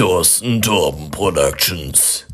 Thorsten Torben Productions.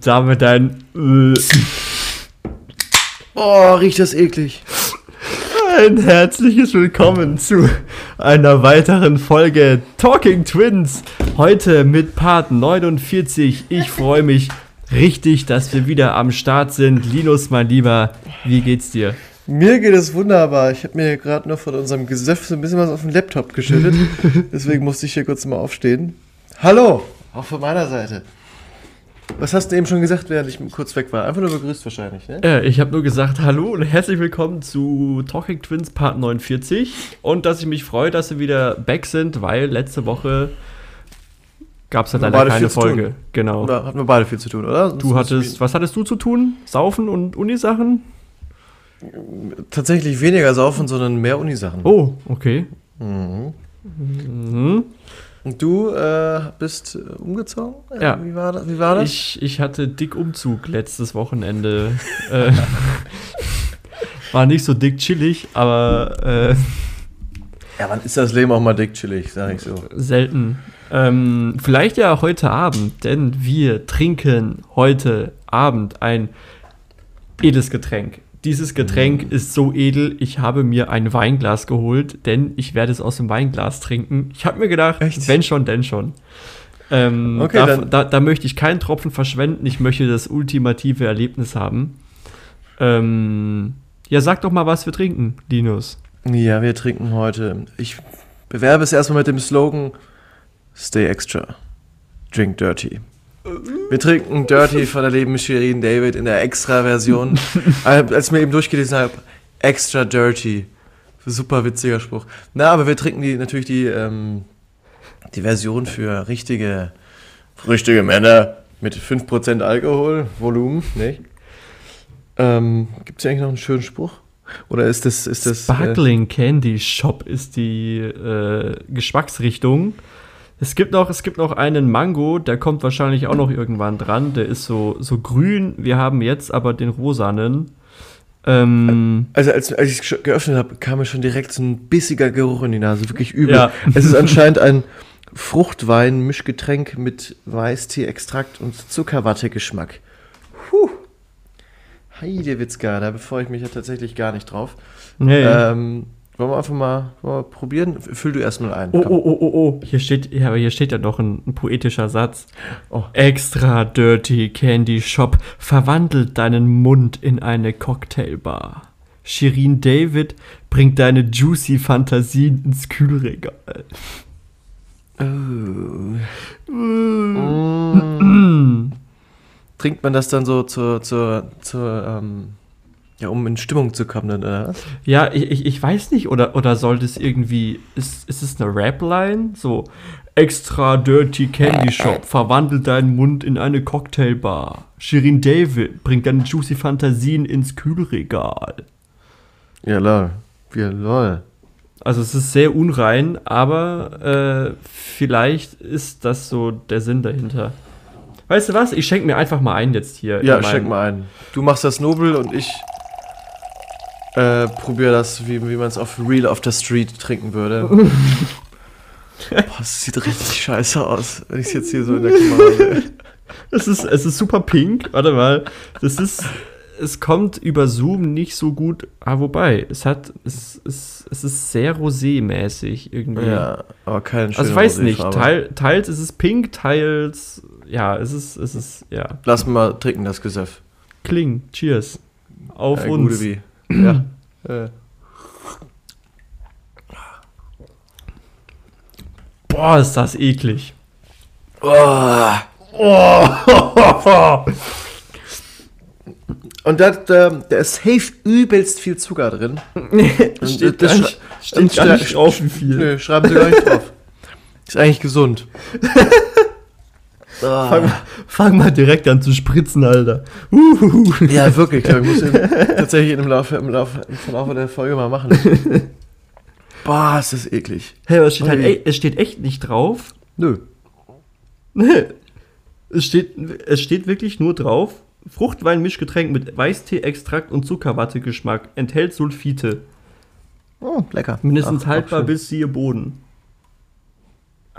Und damit ein Oh, riecht das eklig. ein herzliches Willkommen zu einer weiteren Folge Talking Twins. Heute mit Part 49. Ich freue mich richtig, dass wir wieder am Start sind. Linus, mein Lieber, wie geht's dir? Mir geht es wunderbar. Ich habe mir gerade noch von unserem Gesöff so ein bisschen was auf den Laptop geschüttet. Deswegen musste ich hier kurz mal aufstehen. Hallo, auch von meiner Seite. Was hast du eben schon gesagt, während ich kurz weg war? Einfach nur begrüßt wahrscheinlich, ne? Äh, ich habe nur gesagt, hallo und herzlich willkommen zu Talking Twins Part 49 und dass ich mich freue, dass wir wieder back sind, weil letzte Woche gab es halt leider keine. Folge. Genau. Oder hatten wir beide viel zu tun, oder? Du hattest, was hattest du zu tun? Saufen und Unisachen? tatsächlich weniger saufen, sondern mehr Unisachen. Oh, okay. Mhm. Mhm. Und du äh, bist äh, umgezogen? Äh, Ja. Wie war das? Wie war das? Ich, ich hatte dick Umzug letztes Wochenende. äh, war nicht so dick chillig, aber äh, ja, wann ist das Leben auch mal dick chillig, sag ich so. selten. Ähm, vielleicht ja heute Abend, denn wir trinken heute Abend ein edles Getränk. Dieses Getränk ist so edel, ich habe mir ein Weinglas geholt, denn ich werde es aus dem Weinglas trinken. Ich habe mir gedacht, Echt? wenn schon, denn schon. Ähm, Okay, da, da, da möchte ich keinen Tropfen verschwenden, ich möchte das ultimative Erlebnis haben. Ähm, ja, sag doch mal, was wir trinken, Linus. Ja, wir trinken heute. Ich bewerbe es erstmal mit dem Slogan Stay Extra. Drink Dirty. Wir trinken Dirty von der lieben Shirin David in der Extra-Version. Als ich mir eben durchgelesen habe, Extra Dirty. Super witziger Spruch. Na, aber wir trinken die natürlich die, ähm, die Version für richtige, richtige Männer mit 5% Alkohol, Volumen, nicht? Ähm, Gibt es eigentlich noch einen schönen Spruch? Oder ist das. Ist das äh, Sparkling Candy Shop ist die äh, Geschmacksrichtung. Es gibt, noch, es gibt noch einen Mango, der kommt wahrscheinlich auch noch irgendwann dran. Der ist so, so grün. Wir haben jetzt aber den rosanen. Ähm, Also als, als ich es geöffnet habe, kam mir schon direkt so ein bissiger Geruch in die Nase, wirklich übel. Ja. Es ist anscheinend ein Fruchtwein-Mischgetränk mit Weißtee-Extrakt und Zuckerwatte-Geschmack. Puh. Heidewitzka, da befreue ich mich ja tatsächlich gar nicht drauf. nee. Ähm, wollen wir einfach mal, wir probieren? Füll du erstmal ein. oh, komm. oh, oh, oh, oh. Hier steht, ja, aber hier steht ja noch ein, ein poetischer Satz. Oh. Extra Dirty Candy Shop verwandelt deinen Mund in eine Cocktailbar. Shirin David bringt deine juicy Fantasien ins Kühlregal. Oh. Mm. Trinkt man das dann so zur, zur, zur ähm, ja, um in Stimmung zu kommen, dann, oder? Ja, ich, ich, ich weiß nicht, oder, oder sollte es irgendwie, ist, ist es eine Rap-Line? So, extra dirty Candy Shop, verwandelt deinen Mund in eine Cocktailbar. Shirin David bringt deine juicy Fantasien ins Kühlregal. Ja, lol. Ja, lol. Also es ist sehr unrein, aber äh, vielleicht ist das so der Sinn dahinter. Weißt du was? Ich schenke mir einfach mal ein jetzt hier. Ja, in meinem- schenk mal ein. Du machst das Nobel und ich äh, probiere das, wie, wie man es auf Real of the Street trinken würde. Boah, das sieht richtig scheiße aus, wenn ich es jetzt hier so in der Kamera sehe. Es ist, es ist super pink. Warte mal. Das ist. Es kommt über Zoom nicht so gut. Ah, wobei, es hat. Es, es, es ist sehr rosé-mäßig irgendwie. Ja, aber kein also ich weiß nicht. Teil, teils ist es pink, teils. Ja, es ist. Es ist. Ja. Lass mal trinken, das Gesöff. Kling. Cheers. Auf Äh, uns. Gute wie. Ja. Äh. Boah, ist das eklig. Oh, Oh. Und da, da, da ist safe übelst viel Zucker drin. steht das gar nicht, steht gar nicht drauf, wie viel. Nö, schreiben sie gar nicht drauf. Ist eigentlich gesund. Ah. Fang, fang mal direkt an zu spritzen, Alter. Uhuhu. Ja, wirklich. Ich muss ihn tatsächlich im Laufe, im, Laufe, im Laufe der Folge mal machen. Boah, ist das eklig. Hey, es steht, halt, ey, es steht echt nicht drauf. Nö. Nee. Es steht, es steht wirklich nur drauf. Fruchtwein-Mischgetränk mit Weißtee-Extrakt und Zuckerwatte-Geschmack. Enthält Sulfite. Oh, lecker. Mindestens Ach, haltbar bis siehe Boden.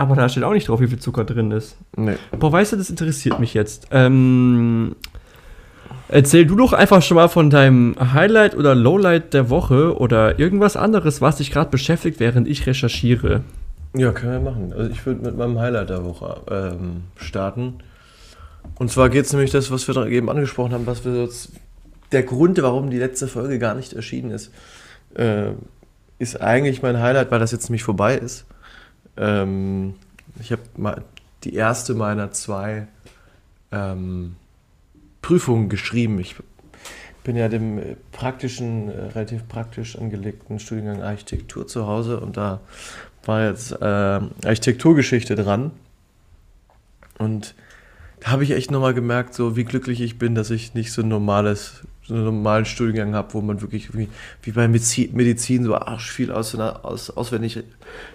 Aber da steht auch nicht drauf, wie viel Zucker drin ist. Nee. Boah, weißt du, das interessiert mich jetzt. Ähm, erzähl du doch einfach schon mal von deinem Highlight oder Lowlight der Woche oder irgendwas anderes, was dich gerade beschäftigt, während ich recherchiere. Ja, können wir machen. Also ich würde mit meinem Highlight der Woche ähm, starten. Und zwar geht es nämlich das, was wir eben angesprochen haben, was wir jetzt, der Grund, warum die letzte Folge gar nicht erschienen ist, äh, ist eigentlich mein Highlight, weil das jetzt nämlich vorbei ist. Ähm, ich habe die erste meiner zwei ähm, Prüfungen geschrieben. Ich bin ja dem äh, praktischen, äh, relativ praktisch angelegten Studiengang Architektur zu Hause und da war jetzt äh, Architekturgeschichte dran. Und da habe ich echt nochmal gemerkt, so wie glücklich ich bin, dass ich nicht so ein normales, so einen normalen Studiengang habe, wo man wirklich wie, wie bei Medizi- Medizin so arsch viel aus, aus, auswendig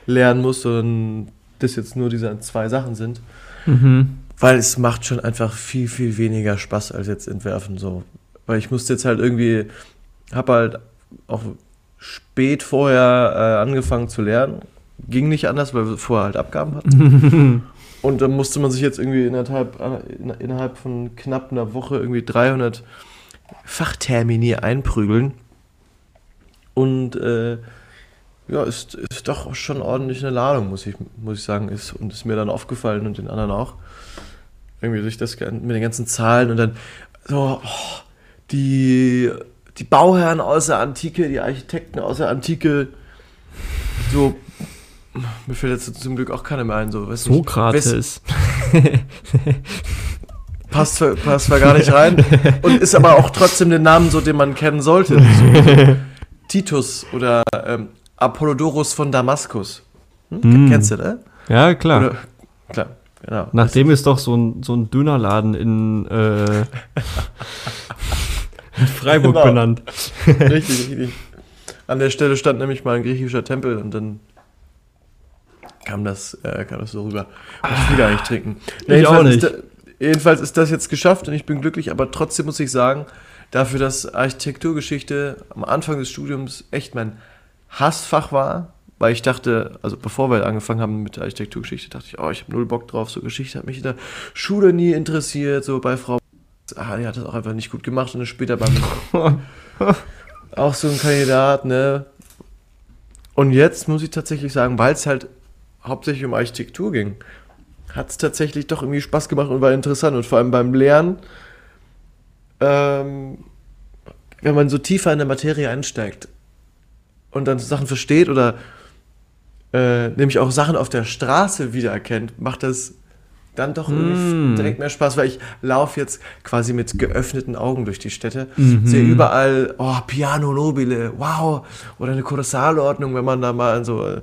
lernen muss, sondern das jetzt nur diese zwei Sachen sind. Mhm. Weil es macht schon einfach viel, viel weniger Spaß als jetzt entwerfen. So. Weil ich musste jetzt halt irgendwie, habe halt auch spät vorher äh, angefangen zu lernen. Ging nicht anders, weil wir vorher halt Abgaben hatten. Und dann musste man sich jetzt irgendwie innerhalb, in- innerhalb von knapp einer Woche irgendwie 300 Fachtermini einprügeln. Und äh, ja, ist, ist doch schon ordentlich eine Ladung, muss ich, muss ich sagen. Ist, und ist mir dann aufgefallen und den anderen auch. Irgendwie durch das mit den ganzen Zahlen und dann so, oh, die, die Bauherren aus der Antike, die Architekten aus der Antike, so, mir fällt jetzt zum Glück auch keiner mehr ein, so, weißt Sokrates. passt, passt zwar gar nicht rein und ist aber auch trotzdem den Namen so, den man kennen sollte. So, Titus oder ähm, Apollodorus von Damaskus. Hm? Hm. Kennst du, ne? Ja, klar. Oder, klar, genau. Nachdem ist doch so ein, so ein Dönerladen in, äh, in Freiburg Genau. benannt. Richtig, richtig. An der Stelle stand nämlich mal ein griechischer Tempel und dann kam das, äh, kam das so rüber. Und ich will gar nicht trinken. Ich auch nicht. Ist da, jedenfalls ist das jetzt geschafft und ich bin glücklich, aber trotzdem muss ich sagen, dafür, dass Architekturgeschichte am Anfang des Studiums echt mein Hassfach war, weil ich dachte, also bevor wir angefangen haben mit der Architekturgeschichte, dachte ich, oh, ich habe null Bock drauf, so Geschichte hat mich in der Schule nie interessiert, so bei Frau ah, die hat das auch einfach nicht gut gemacht und dann später beim auch so ein Kandidat, ne? Und jetzt muss ich tatsächlich sagen, weil es halt hauptsächlich um Architektur ging, hat es tatsächlich doch irgendwie Spaß gemacht und war interessant. Und vor allem beim Lernen, ähm, wenn man so tiefer in der Materie einsteigt und dann Sachen versteht oder äh, nämlich auch Sachen auf der Straße wiedererkennt, macht das dann doch irgendwie Mm. direkt mehr Spaß, weil ich laufe jetzt quasi mit geöffneten Augen durch die Städte, Mhm. sehe überall, oh, Piano Nobile, wow, oder eine Kolossalordnung, wenn man da mal so äh,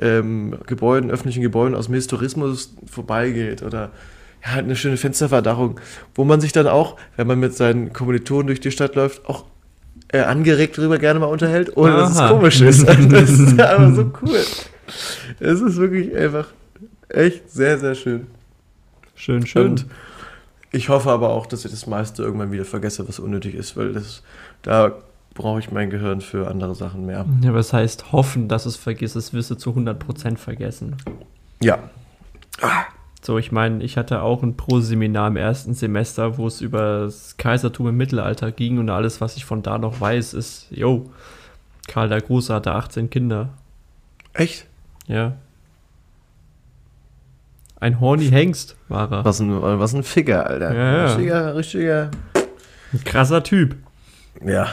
ähm, Gebäuden, öffentlichen Gebäuden aus dem Historismus vorbeigeht oder ja, halt eine schöne Fensterverdachung, wo man sich dann auch, wenn man mit seinen Kommilitonen durch die Stadt läuft, auch äh, angeregt darüber gerne mal unterhält, ohne dass es Aha. komisch ist. Das ist einfach so cool. Es ist wirklich einfach echt sehr, sehr schön. Schön, schön. Und ich hoffe aber auch, dass ich das meiste irgendwann wieder vergesse, was unnötig ist, weil das, da brauche ich mein Gehirn für andere Sachen mehr. ja, was heißt hoffen, dass es vergisst, es wirst du zu 100% vergessen. Ja. So, ich meine, ich hatte auch ein Pro-Seminar im ersten Semester, wo es über das Kaisertum im Mittelalter ging und alles, was ich von da noch weiß, ist, yo, Karl der Große hatte 18 Kinder. Echt? Ja. Ein horny Hengst war er. Was ein, was ein Ficker, Alter. Ja, ja. Richtiger, richtiger. Ein krasser Typ. Ja.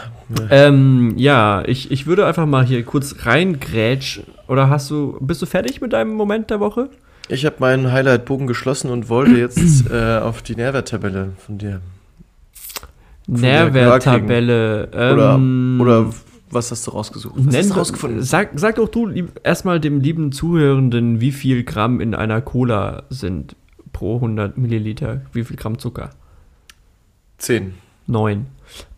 Ähm, ja, ich, ich würde einfach mal hier kurz reingrätschen. Oder hast du, bist du fertig mit deinem Moment der Woche? Ich habe meinen Highlight-Bogen geschlossen und wollte jetzt äh, auf die Nährwerttabelle von dir. Nährwerttabelle. Oder, ähm, oder was hast du rausgesucht? Was nenn hast du rausgefunden? Sag, sag doch du lieb, erstmal dem lieben Zuhörenden, wie viel Gramm in einer Cola sind pro 100 Milliliter. Wie viel Gramm Zucker? Zehn. Neun.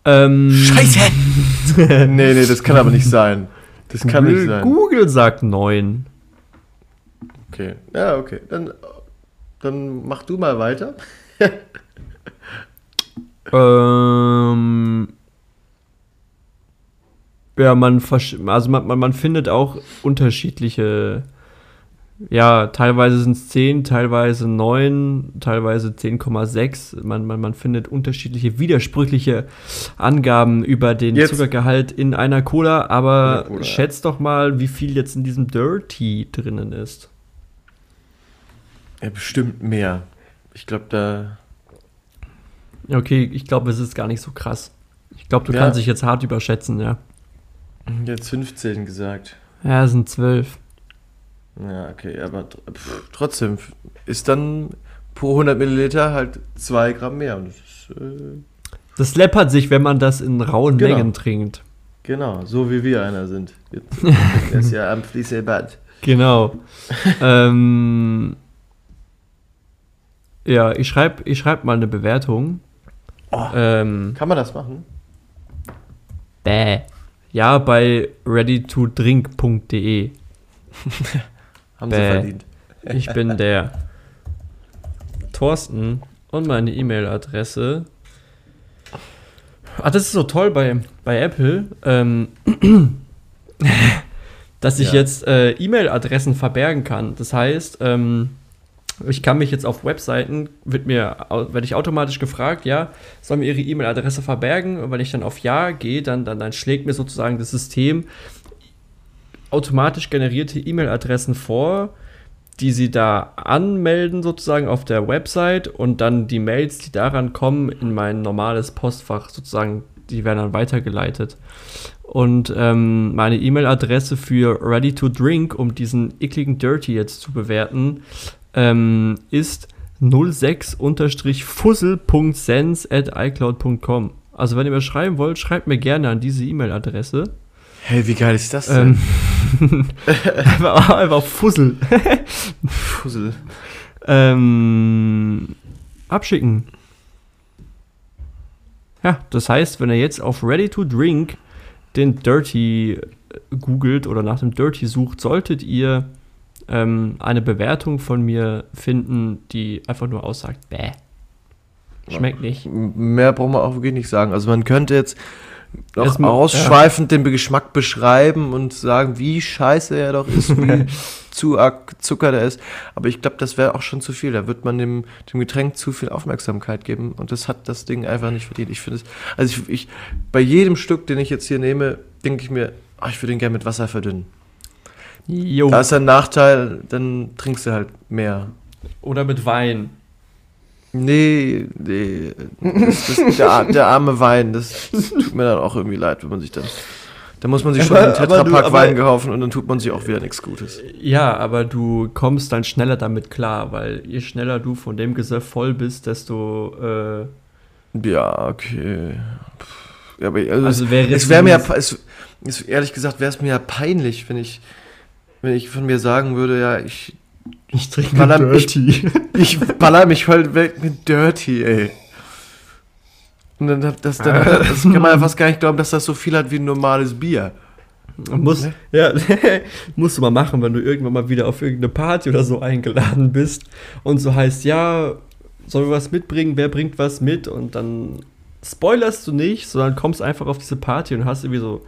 Ähm, nee, nee, das kann aber nicht sein. Das kann nicht Google, sein. Google sagt neun. Okay. Ja, okay. Dann, dann mach du mal weiter. Ähm, ja, man, versch- also man, man, man findet auch unterschiedliche, ja, teilweise sind es 10, teilweise 9, teilweise 10,6. Man, man, man findet unterschiedliche, widersprüchliche Angaben über den Jetzt- Zuckergehalt in einer Cola, aber Cola, schätzt doch mal, wie viel jetzt in diesem Dirty drinnen ist. Ja, bestimmt mehr. Ich glaube, da. Okay, ich glaube, es ist gar nicht so krass. Ich glaube, du Ja. kannst dich jetzt hart überschätzen, ja. Jetzt 15 gesagt. Ja, es sind 12. Ja, okay, aber tr- pff, trotzdem ist dann pro 100 Milliliter halt 2 Gramm mehr. Und das ist, äh, Das läppert sich, wenn man das in rauen Genau. Mengen trinkt. genau, so wie wir einer sind. Der ist ja am Fließbad. Genau. ähm, ja, ich schreibe ich schreib mal eine Bewertung. Oh. Ähm, Kann man das machen? bäh. Ja, bei readytodrink.de. Haben Bäh. sie verdient. Ich bin der Thorsten und meine E-Mail-Adresse. Ah, das ist so toll bei, bei Apple, ähm, dass ich Ja. jetzt äh, E-Mail-Adressen verbergen kann. Das heißt, ähm, ich kann mich jetzt auf Webseiten, wird mir, werde ich automatisch gefragt, ja, soll mir Ihre E-Mail-Adresse verbergen? Und wenn ich dann auf Ja gehe, dann, dann, dann schlägt mir sozusagen das System automatisch generierte E-Mail-Adressen vor, die sie da anmelden sozusagen auf der Website und dann die Mails, die daran kommen, in mein normales Postfach sozusagen, die werden dann weitergeleitet. Und ähm, meine E-Mail-Adresse für Ready to Drink, um diesen ekligen Dirty jetzt zu bewerten, ähm, ist 06-fussel.sense at icloud.com. Also wenn ihr mir schreiben wollt, schreibt mir gerne an diese E-Mail-Adresse. Hey, wie geil ist das denn? Ähm, einfach, einfach Fussel. Fussel. ähm, abschicken. Ja, das heißt, wenn ihr jetzt auf Ready to Drink den Dirty äh, googelt oder nach dem Dirty sucht, solltet ihr ähm, eine Bewertung von mir finden, die einfach nur aussagt, bäh. Schmeckt nicht. Mehr braucht man auch wirklich nicht sagen. Also man könnte jetzt noch Erstmal- ausschweifend den Geschmack beschreiben und sagen, wie scheiße er doch ist, wie zu arg Zucker der ist. Aber ich glaube, das wäre auch schon zu viel. Da wird man dem, dem Getränk zu viel Aufmerksamkeit geben und das hat das Ding einfach nicht verdient. Ich finde es, also ich, ich, bei jedem Stück, den ich jetzt hier nehme, denke ich mir, ach, ich würde ihn gerne mit Wasser verdünnen. Jo. Da ist ein Nachteil, dann trinkst du halt mehr. Oder mit Wein. Nee, nee. Das, das, der, der arme Wein, das, das tut mir dann auch irgendwie leid, wenn man sich dann. Da muss man sich schon Aber- einen Tetrapack Wein kaufen und dann tut man sich auch wieder nichts Gutes. Ja, aber du kommst dann schneller damit klar, weil je schneller du von dem Gesöff voll bist, desto äh, Ja, okay. Ja, aber also, Also wäre es, es wäre mir, ja es, ehrlich gesagt, wäre es mir ja peinlich, wenn ich, wenn ich von mir sagen würde, ja, ich, ich trinke Weil er- Dirty. ich baller mich voll weg mit Dirty, ey. Und dann, hat das, dann das kann man ja fast gar nicht glauben, dass das so viel hat wie ein normales Bier. Muss, Ne? ja, musst du mal machen, wenn du irgendwann mal wieder auf irgendeine Party oder so eingeladen bist und so heißt, ja, sollen wir was mitbringen, wer bringt was mit und dann spoilerst du nicht, sondern kommst einfach auf diese Party und hast irgendwie so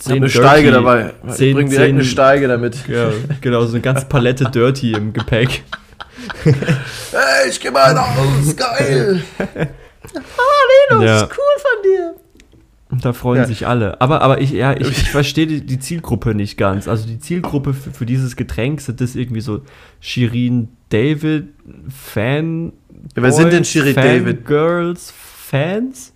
Ich habe eine Steige dabei. Ich zehn- bring direkt eine zehn- Steige damit. Ja, genau, so eine ganze Palette Dirty im Gepäck. Hey, ich geh mal raus, geil. Ja. cool von dir. Da freuen Ja. sich alle. Aber, aber ich, ja, ich, ich verstehe die, die Zielgruppe nicht ganz. Also die Zielgruppe für, für dieses Getränk sind das irgendwie so Shirin David Fan. Ja, wer sind denn Shirin David? Girls, Fans?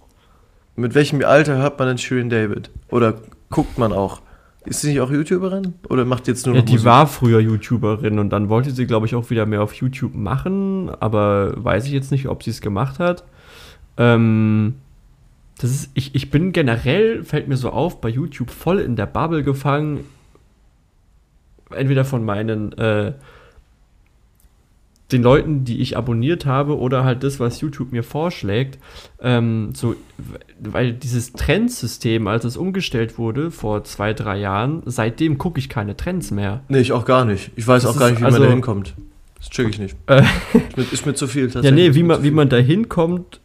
Mit welchem Alter hört man denn Shirin David? Oder guckt man auch? Ist sie nicht auch YouTuberin? Oder macht jetzt nur Ja, noch die Musik? war früher YouTuberin und dann wollte sie, glaube ich, auch wieder mehr auf YouTube machen, aber weiß ich jetzt nicht, ob sie es gemacht hat. Ähm, das ist, ich, ich bin generell, fällt mir so auf, bei YouTube voll in der Bubble gefangen. Entweder von meinen, äh, den Leuten, die ich abonniert habe, oder halt das, was YouTube mir vorschlägt. Ähm, so, weil dieses Trendsystem, als es umgestellt wurde vor zwei, drei Jahren, seitdem gucke ich keine Trends mehr. Nee, ich auch gar nicht. Ich weiß Das auch gar nicht, wie also- man da hinkommt. Das check ich nicht. Äh, Ist mir, ist mir zu viel Ja, tatsächlich. nee, wie man, wie man da hinkommt,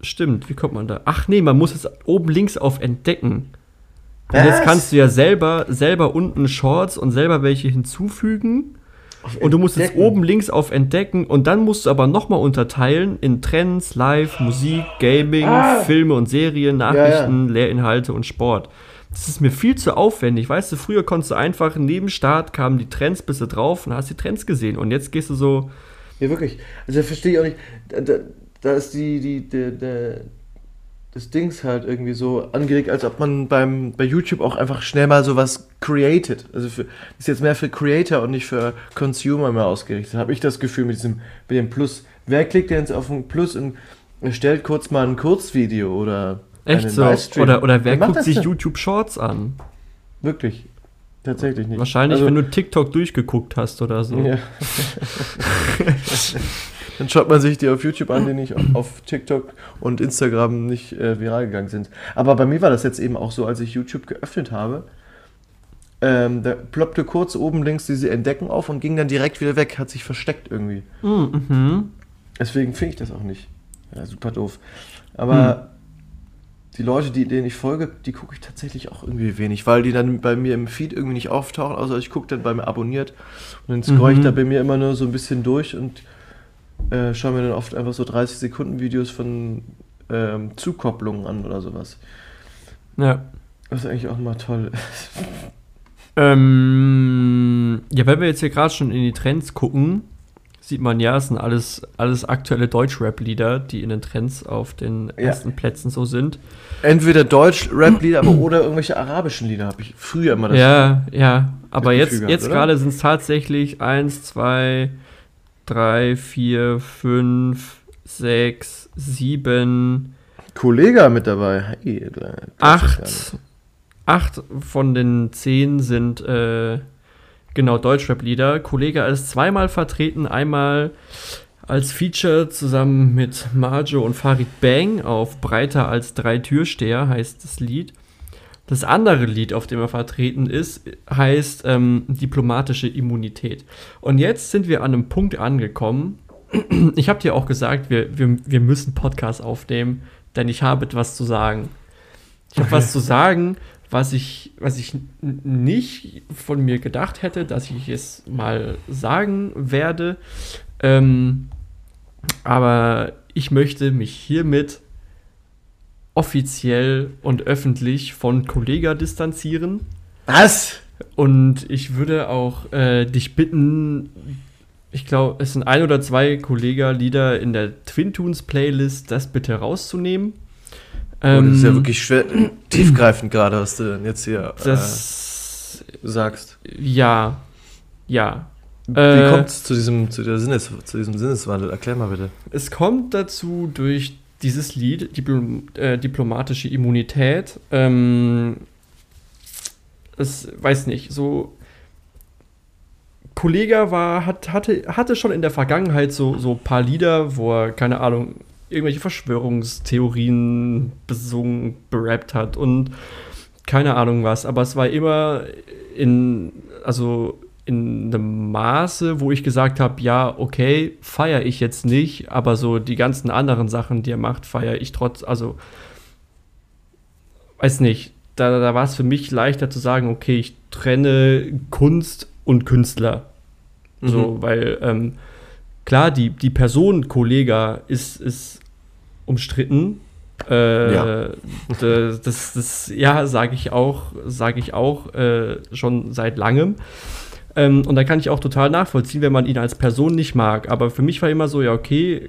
stimmt. Wie kommt man da? Ach nee, man muss es oben links auf Entdecken. Und jetzt kannst du ja selber, selber unten Shorts und selber welche hinzufügen. Und du musst Entdecken. oben links auf Entdecken und dann musst du aber nochmal unterteilen in Trends, Live, Musik, Gaming, Filme und Serien, Nachrichten, Lehrinhalte und Sport. Das ist mir viel zu aufwendig. Weißt du, früher konntest du einfach neben Start kamen die Trends, bist du drauf und hast die Trends gesehen. Und jetzt gehst du so, Ja, wirklich. Also verstehe ich auch nicht. Da, da, da ist die, die, der, der, das Dings halt irgendwie so angelegt, als ob man beim, bei YouTube auch einfach schnell mal sowas created. Also für, ist jetzt mehr für Creator und nicht für Consumer mehr ausgerichtet. Habe ich das Gefühl mit diesem, mit dem Plus. Wer klickt denn jetzt auf ein Plus und erstellt kurz mal ein Kurzvideo oder echt so. Livestream? Oder, oder wer macht guckt sich denn? YouTube Shorts an? Wirklich. Tatsächlich nicht. Wahrscheinlich, Also- wenn du TikTok durchgeguckt hast oder so. Ja. Dann schaut man sich die auf YouTube an, die nicht auf TikTok und Instagram nicht äh, viral gegangen sind. Aber bei mir war das jetzt eben auch so, als ich YouTube geöffnet habe. Ähm, da ploppte kurz oben links diese Entdecken auf und ging dann direkt wieder weg, hat sich versteckt irgendwie. Mhm. mhm. Deswegen finde ich das auch nicht. Ja, super doof. Aber die Leute, die, denen ich folge, die gucke ich tatsächlich auch irgendwie wenig, weil die dann bei mir im Feed irgendwie nicht auftauchen, außer ich gucke dann bei mir abonniert und dann scroll ich Mhm. da bei mir immer nur so ein bisschen durch und äh, schaue mir dann oft einfach so 30 Sekunden Videos von ähm, Zukopplungen an oder sowas. Ja. Was eigentlich auch mal toll ist. Ähm, ja, wenn wir jetzt hier gerade schon in die Trends gucken, sieht man ja, es sind alles, alles aktuelle Deutsch-Rap-Lieder, die in den Trends auf den Ja. ersten Plätzen so sind. Entweder Deutsch-Rap-Lieder, aber oder irgendwelche arabischen Lieder habe ich früher immer das. ja, ja. Aber jetzt, jetzt gerade sind es tatsächlich 1, 2, 3, 4, 5, 6, 7, Kollege mit dabei. Hey, acht, acht von den zehn sind äh, genau Deutschrap-Lieder. Kollege ist zweimal vertreten, einmal als Feature zusammen mit Marjo und Farid Bang auf Breiter als drei Türsteher heißt das Lied. Das andere Lied, auf dem er vertreten ist, heißt ähm, Diplomatische Immunität. Und jetzt sind wir an einem Punkt angekommen. Ich habe dir auch gesagt, wir, wir, wir müssen Podcast aufnehmen, denn ich habe etwas zu sagen. Ich habe was zu sagen, was ich, was ich nicht von mir gedacht hätte, dass ich es mal sagen werde. Ähm, aber ich möchte mich hiermit offiziell und öffentlich von Kollega distanzieren. Was? Und ich würde auch äh, dich bitten, ich glaube, es sind ein oder zwei Kollega-Lieder in der Twin Tunes Playlist, das bitte rauszunehmen. Oh, das ist ja Ähm, wirklich schwer, tiefgreifend gerade, was du denn jetzt hier Das, äh, sagst. ja, ja. Wie Äh, kommt es zu diesem, zu, der Sinnes, zu diesem Sinneswandel? Erklär mal bitte. Es kommt dazu durch dieses Lied, Dipl äh, diplomatische Immunität. Ähm, es weiß nicht, so. Kollega war, hat, hatte, hatte schon in der Vergangenheit so, so ein paar Lieder, wo er, keine Ahnung, irgendwelche Verschwörungstheorien besungen, berappt hat und keine Ahnung was, aber es war immer in, also in einem Maße, wo ich gesagt habe, ja, okay, feiere ich jetzt nicht, aber so die ganzen anderen Sachen, die er macht, feiere ich trotz, also weiß nicht, da, da war es für mich leichter zu sagen, okay, ich trenne Kunst und Künstler. So, Mhm. weil ähm, klar, die, die Person Kollega ist, ist umstritten. Äh, Ja. d- Das, das, ja, sage ich auch, sage ich auch äh, schon seit langem. Ähm, und da kann ich auch total nachvollziehen, wenn man ihn als Person nicht mag. Aber für mich war immer so, ja, okay,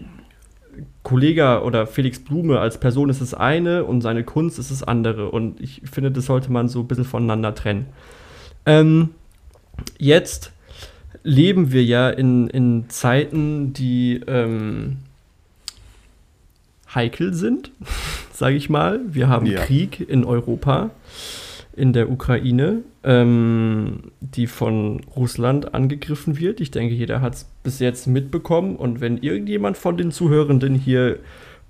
Kollega oder Felix Blume als Person ist das eine und seine Kunst ist das andere. Und ich finde, das sollte man so ein bisschen voneinander trennen. Ähm, jetzt leben wir ja in, in Zeiten, die ähm, heikel sind, sage ich mal. Wir haben Ja. Krieg in Europa, in der Ukraine, ähm, die von Russland angegriffen wird. Ich denke, jeder hat es bis jetzt mitbekommen. Und wenn irgendjemand von den Zuhörenden hier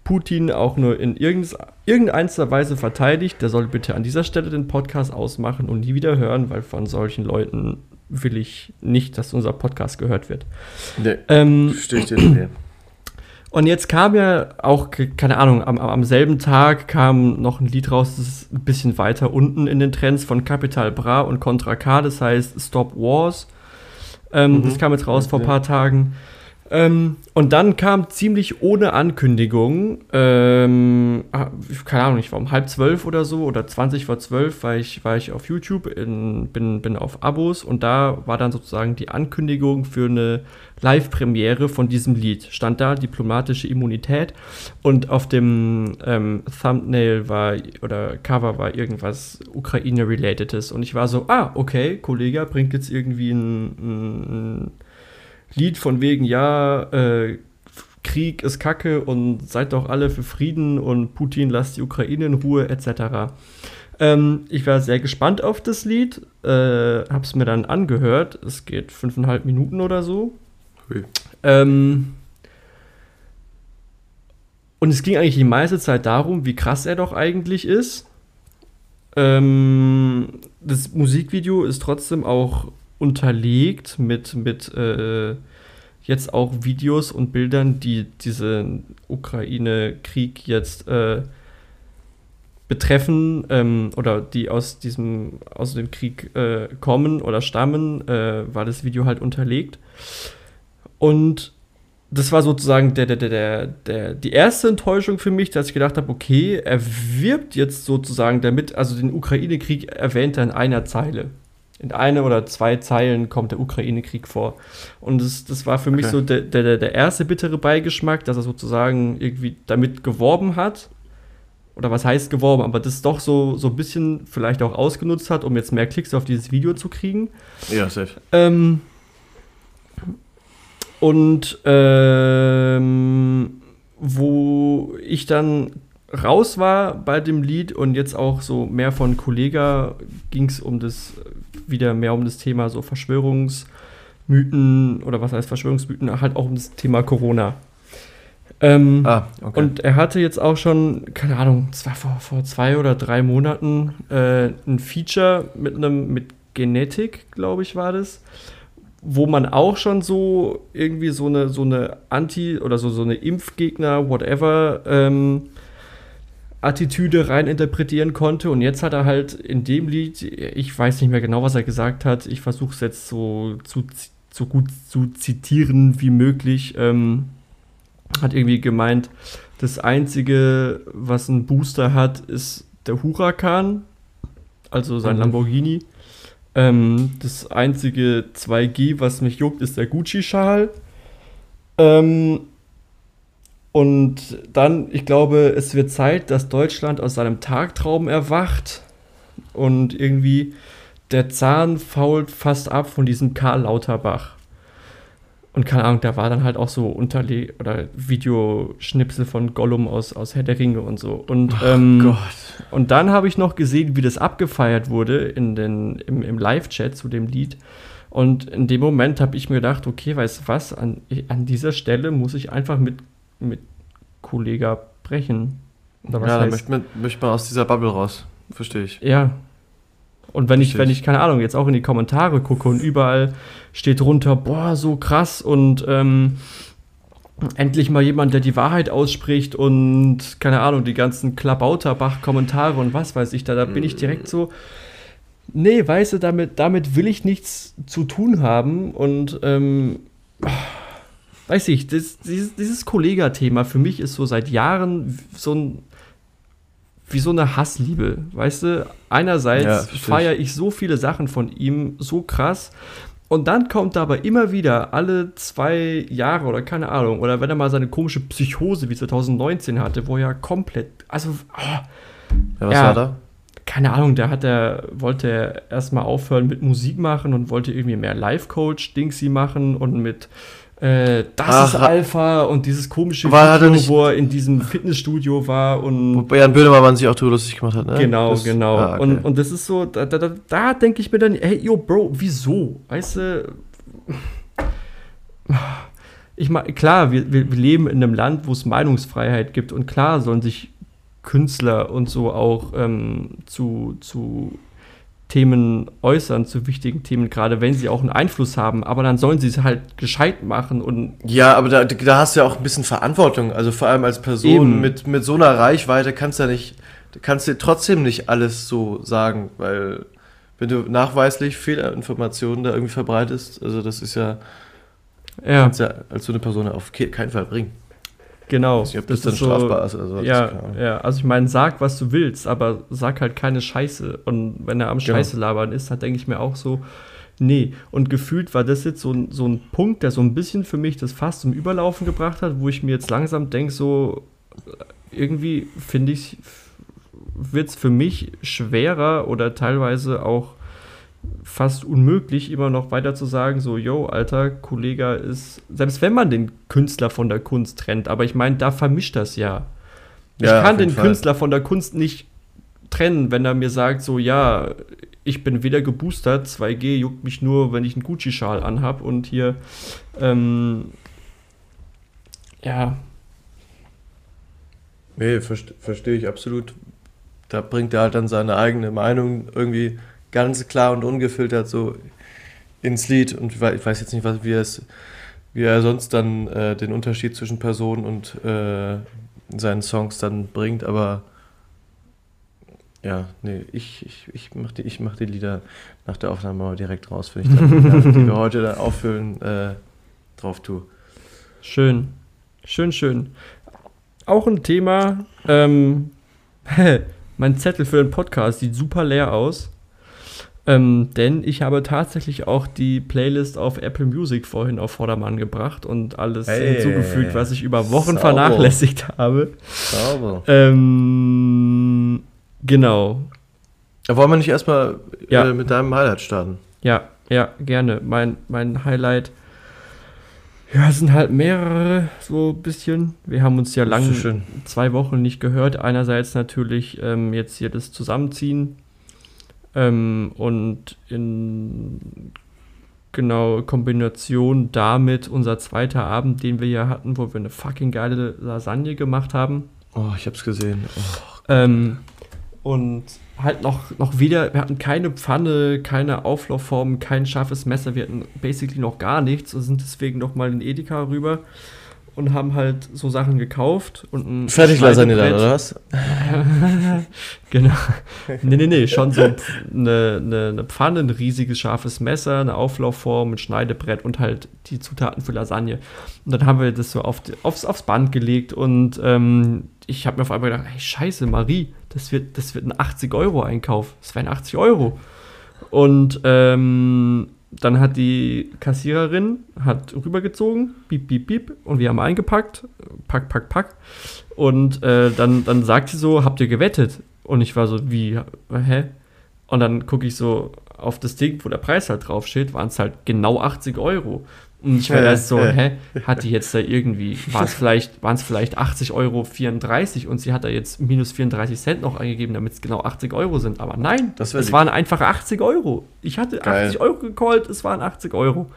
Putin auch nur in irgendeiner Weise verteidigt, der soll bitte an dieser Stelle den Podcast ausmachen und nie wieder hören, weil von solchen Leuten will ich nicht, dass unser Podcast gehört wird. Nee, Ähm, ich dir nicht mehr. Und jetzt kam ja auch, ke- keine Ahnung, am, am selben Tag kam noch ein Lied raus, das ist ein bisschen weiter unten in den Trends von Capital Bra und Contra K, das heißt Stop Wars. Ähm, Mhm. Das kam jetzt raus vor ein Okay. paar Tagen. Ähm, und dann kam ziemlich ohne Ankündigung, ähm, ah, keine Ahnung, ich war um halb zwölf oder so oder 20 vor zwölf war ich, war ich auf YouTube, in, bin, bin auf Abos und da war dann sozusagen die Ankündigung für eine Live-Premiere von diesem Lied. Stand da diplomatische Immunität und auf dem ähm, Thumbnail war oder Cover war irgendwas Ukraine-relatedes und ich war so, ah, okay, Kollege bringt jetzt irgendwie ein, ein, ein Lied von wegen, ja, äh, Krieg ist Kacke und seid doch alle für Frieden und Putin lasst die Ukraine in Ruhe etc. Ähm, ich war sehr gespannt auf das Lied, äh, hab's mir dann angehört. Es geht fünfeinhalb Minuten oder so. Hui. Ähm, und es ging eigentlich die meiste Zeit darum, wie krass er doch eigentlich ist. Ähm, das Musikvideo ist trotzdem auch unterlegt mit, mit äh, jetzt auch Videos und Bildern, die diesen Ukraine-Krieg jetzt äh, betreffen ähm, oder die aus diesem aus dem Krieg äh, kommen oder stammen, äh, war das Video halt unterlegt. Und das war sozusagen der, der, der, der, die erste Enttäuschung für mich, dass ich gedacht habe, okay, er wirbt jetzt sozusagen damit, also den Ukraine-Krieg erwähnt er in einer Zeile. In einer oder zwei Zeilen kommt der Ukraine-Krieg vor. Und das, das war für mich Okay. so der, der, der erste bittere Beigeschmack, dass er sozusagen irgendwie damit geworben hat. Oder was heißt geworben, aber das doch so, so ein bisschen vielleicht auch ausgenutzt hat, um jetzt mehr Klicks auf dieses Video zu kriegen. Ja, safe. Ähm, und ähm, wo ich dann raus war bei dem Lied und jetzt auch so mehr von Kollega ging es um das, wieder mehr um das Thema so Verschwörungsmythen oder was heißt Verschwörungsmythen, halt auch um das Thema Corona. Ähm, Ah, okay. und er hatte jetzt auch schon, keine Ahnung, es war vor, vor zwei oder drei Monaten äh, ein Feature mit einem, mit Genetik, glaube ich, war das, wo man auch schon so irgendwie so eine, so eine Anti- oder so, so eine Impfgegner, whatever, ähm, Attitüde rein interpretieren konnte. Und jetzt hat er halt in dem Lied, ich weiß nicht mehr genau, was er gesagt hat, ich versuche es jetzt so, zu, so gut zu zitieren wie möglich, ähm, hat irgendwie gemeint, das Einzige, was ein Booster hat, ist der Huracan, also sein Mhm. Lamborghini. Ähm, das einzige 2G, was mich juckt, ist der Gucci-Schal. Ähm, und dann, ich glaube, es wird Zeit, dass Deutschland aus seinem Tagtraum erwacht und irgendwie der Zahn fault fast ab von diesem Karl Lauterbach. Und keine Ahnung, da war dann halt auch so Unterle oder Videoschnipsel von Gollum aus, aus Herr der Ringe und so. Und, ähm, Gott. und dann habe ich noch gesehen, wie das abgefeiert wurde in den, im, im Live-Chat zu dem Lied. Und in dem Moment habe ich mir gedacht, okay, weißt du was, an, an dieser Stelle muss ich einfach mit, mit Kollega brechen. Ja, da heißt, möchte man, möchte man aus dieser Bubble raus. Verstehe ich. ja. Und wenn ich, wenn ich. ich, keine Ahnung, jetzt auch in die Kommentare gucke und überall steht drunter, boah, so krass und ähm, endlich mal jemand, der die Wahrheit ausspricht und keine Ahnung, die ganzen Klabauterbach-Kommentare und was weiß ich, da, da bin ich direkt so, nee, weißt du, damit, damit will ich nichts zu tun haben und ähm, weiß ich, das, dieses, dieses Kollega-Thema für mich ist so seit Jahren so ein wie so eine Hassliebe, weißt du? Ja, Einerseits ich. feiere ich so viele Sachen von ihm so krass und dann kommt er aber immer wieder alle zwei Jahre oder keine Ahnung oder wenn er mal seine komische Psychose wie 2019 hatte, wo er komplett, also oh, Ja, was Ja. war da? keine Ahnung, da hat er, wollte er erstmal aufhören mit Musik machen und wollte irgendwie mehr Life-Coach-Dingsy machen und mit äh, das Ach, ist Alpha und dieses komische War- er Video, nicht- wo er in diesem Fitnessstudio war und Wobei Jan Böhmermann sich auch drüber lustig gemacht hat, ne? Genau, Das- genau. Ah, okay. und, und das ist so, da, da, da, da denke ich mir dann, hey, yo, Bro, wieso? Weißt du, ich meine, klar, wir, wir, wir leben in einem Land, wo es Meinungsfreiheit gibt und klar sollen sich Künstler und so auch ähm, zu, zu Themen äußern, zu wichtigen Themen, gerade wenn sie auch einen Einfluss haben, aber dann sollen sie es halt gescheit machen und Ja, aber da, da hast du ja auch ein bisschen Verantwortung. Also vor allem als Person Eben. mit, mit so einer Reichweite kannst du ja nicht, du kannst dir trotzdem nicht alles so sagen, weil wenn du nachweislich Fehlinformationen da irgendwie verbreitest, also das ist ja, ja, kannst ja als so eine Person auf ke- keinen Fall bringen. Genau. Ich weiß nicht, ob das, dann ist so- strafbar ist. Also, das Ja, ja, also ich meine, sag, was du willst, aber sag halt keine Scheiße. Und wenn er am Genau. Scheiße labern ist, dann denke ich mir auch so, nee. Und gefühlt war das jetzt so, ein- so ein Punkt, der so ein bisschen für mich das fast zum Überlaufen gebracht hat, wo ich mir jetzt langsam denke, so irgendwie finde ich, wird es für mich schwerer oder teilweise auch fast unmöglich, immer noch weiter zu sagen, so, yo, alter Kollege ist, selbst wenn man den Künstler von der Kunst trennt, aber ich meine, da vermischt das ja. Ich Ja, kann den Fall. Künstler von der Kunst nicht trennen, wenn er mir sagt, so, ja, ich bin weder geboostert, 2G juckt mich nur, wenn ich einen Gucci-Schal anhab und hier, ähm, ja, Nee, verste- verstehe ich absolut. Da bringt er halt dann seine eigene Meinung irgendwie ganz klar und ungefiltert so ins Lied. Und ich wei- ich weiß jetzt nicht, was, wie, er es, wie er sonst dann äh, den Unterschied zwischen Person und äh, seinen Songs dann bringt, aber ja, nee, ich, ich, ich mache die, mach die Lieder nach der Aufnahme direkt raus, wenn ich dann, die wir heute dann auffüllen, äh, drauf tue. Schön. Schön, schön. Auch ein Thema. Ähm, mein Zettel für den Podcast sieht super leer aus. Ähm, denn ich habe tatsächlich auch die Playlist auf Apple Music vorhin auf Vordermann gebracht und alles Hey. hinzugefügt, was ich über Wochen Sauber. vernachlässigt habe. Sauber. Ähm, genau. Wollen wir nicht erstmal Ja. äh, mit deinem Highlight starten? Ja, ja, gerne. Mein, mein Highlight. Ja, es sind halt mehrere, so ein bisschen. Wir haben uns ja Das ist lang so schön. zwei Wochen nicht gehört. Einerseits natürlich ähm, jetzt hier das Zusammenziehen ähm, und in genau Kombination damit unser zweiter Abend, den wir ja hatten, wo wir eine fucking geile Lasagne gemacht haben. Oh, ich hab's gesehen. Oh. Ähm, und halt noch, noch wieder, wir hatten keine Pfanne, keine Auflaufform, kein scharfes Messer, wir hatten basically noch gar nichts und sind deswegen noch mal in Edeka rüber und haben halt so Sachen gekauft und ein Fertiglasagne dann, oder was? genau. Nee, nee, nee, schon so eine, eine, eine Pfanne, ein riesiges scharfes Messer, eine Auflaufform, ein Schneidebrett und halt die Zutaten für Lasagne. Und dann haben wir das so auf, aufs, aufs Band gelegt und ähm, ich habe mir auf einmal gedacht, hey, scheiße, Marie, das wird, das wird ein 80-Euro-Einkauf. Das wären 80 Euro. Und ähm, dann hat die Kassiererin hat rübergezogen, piep, piep, piep, und wir haben eingepackt, pack, pack, pack. Und äh, dann, dann sagt sie so, habt ihr gewettet? Und ich war so, wie, hä? Und dann gucke ich so auf das Ding, wo der Preis halt draufsteht, waren es halt genau 80 Euro. Und ich war erst so, hä? Hat die jetzt da irgendwie, war es vielleicht, waren es vielleicht 80 Euro 34 und sie hat da jetzt minus 34 Cent noch eingegeben, damit es genau 80 Euro sind. Aber nein, Das es waren einfach 80 Euro. Ich hatte Geil. 80 Euro gecallt, es waren 80 Euro.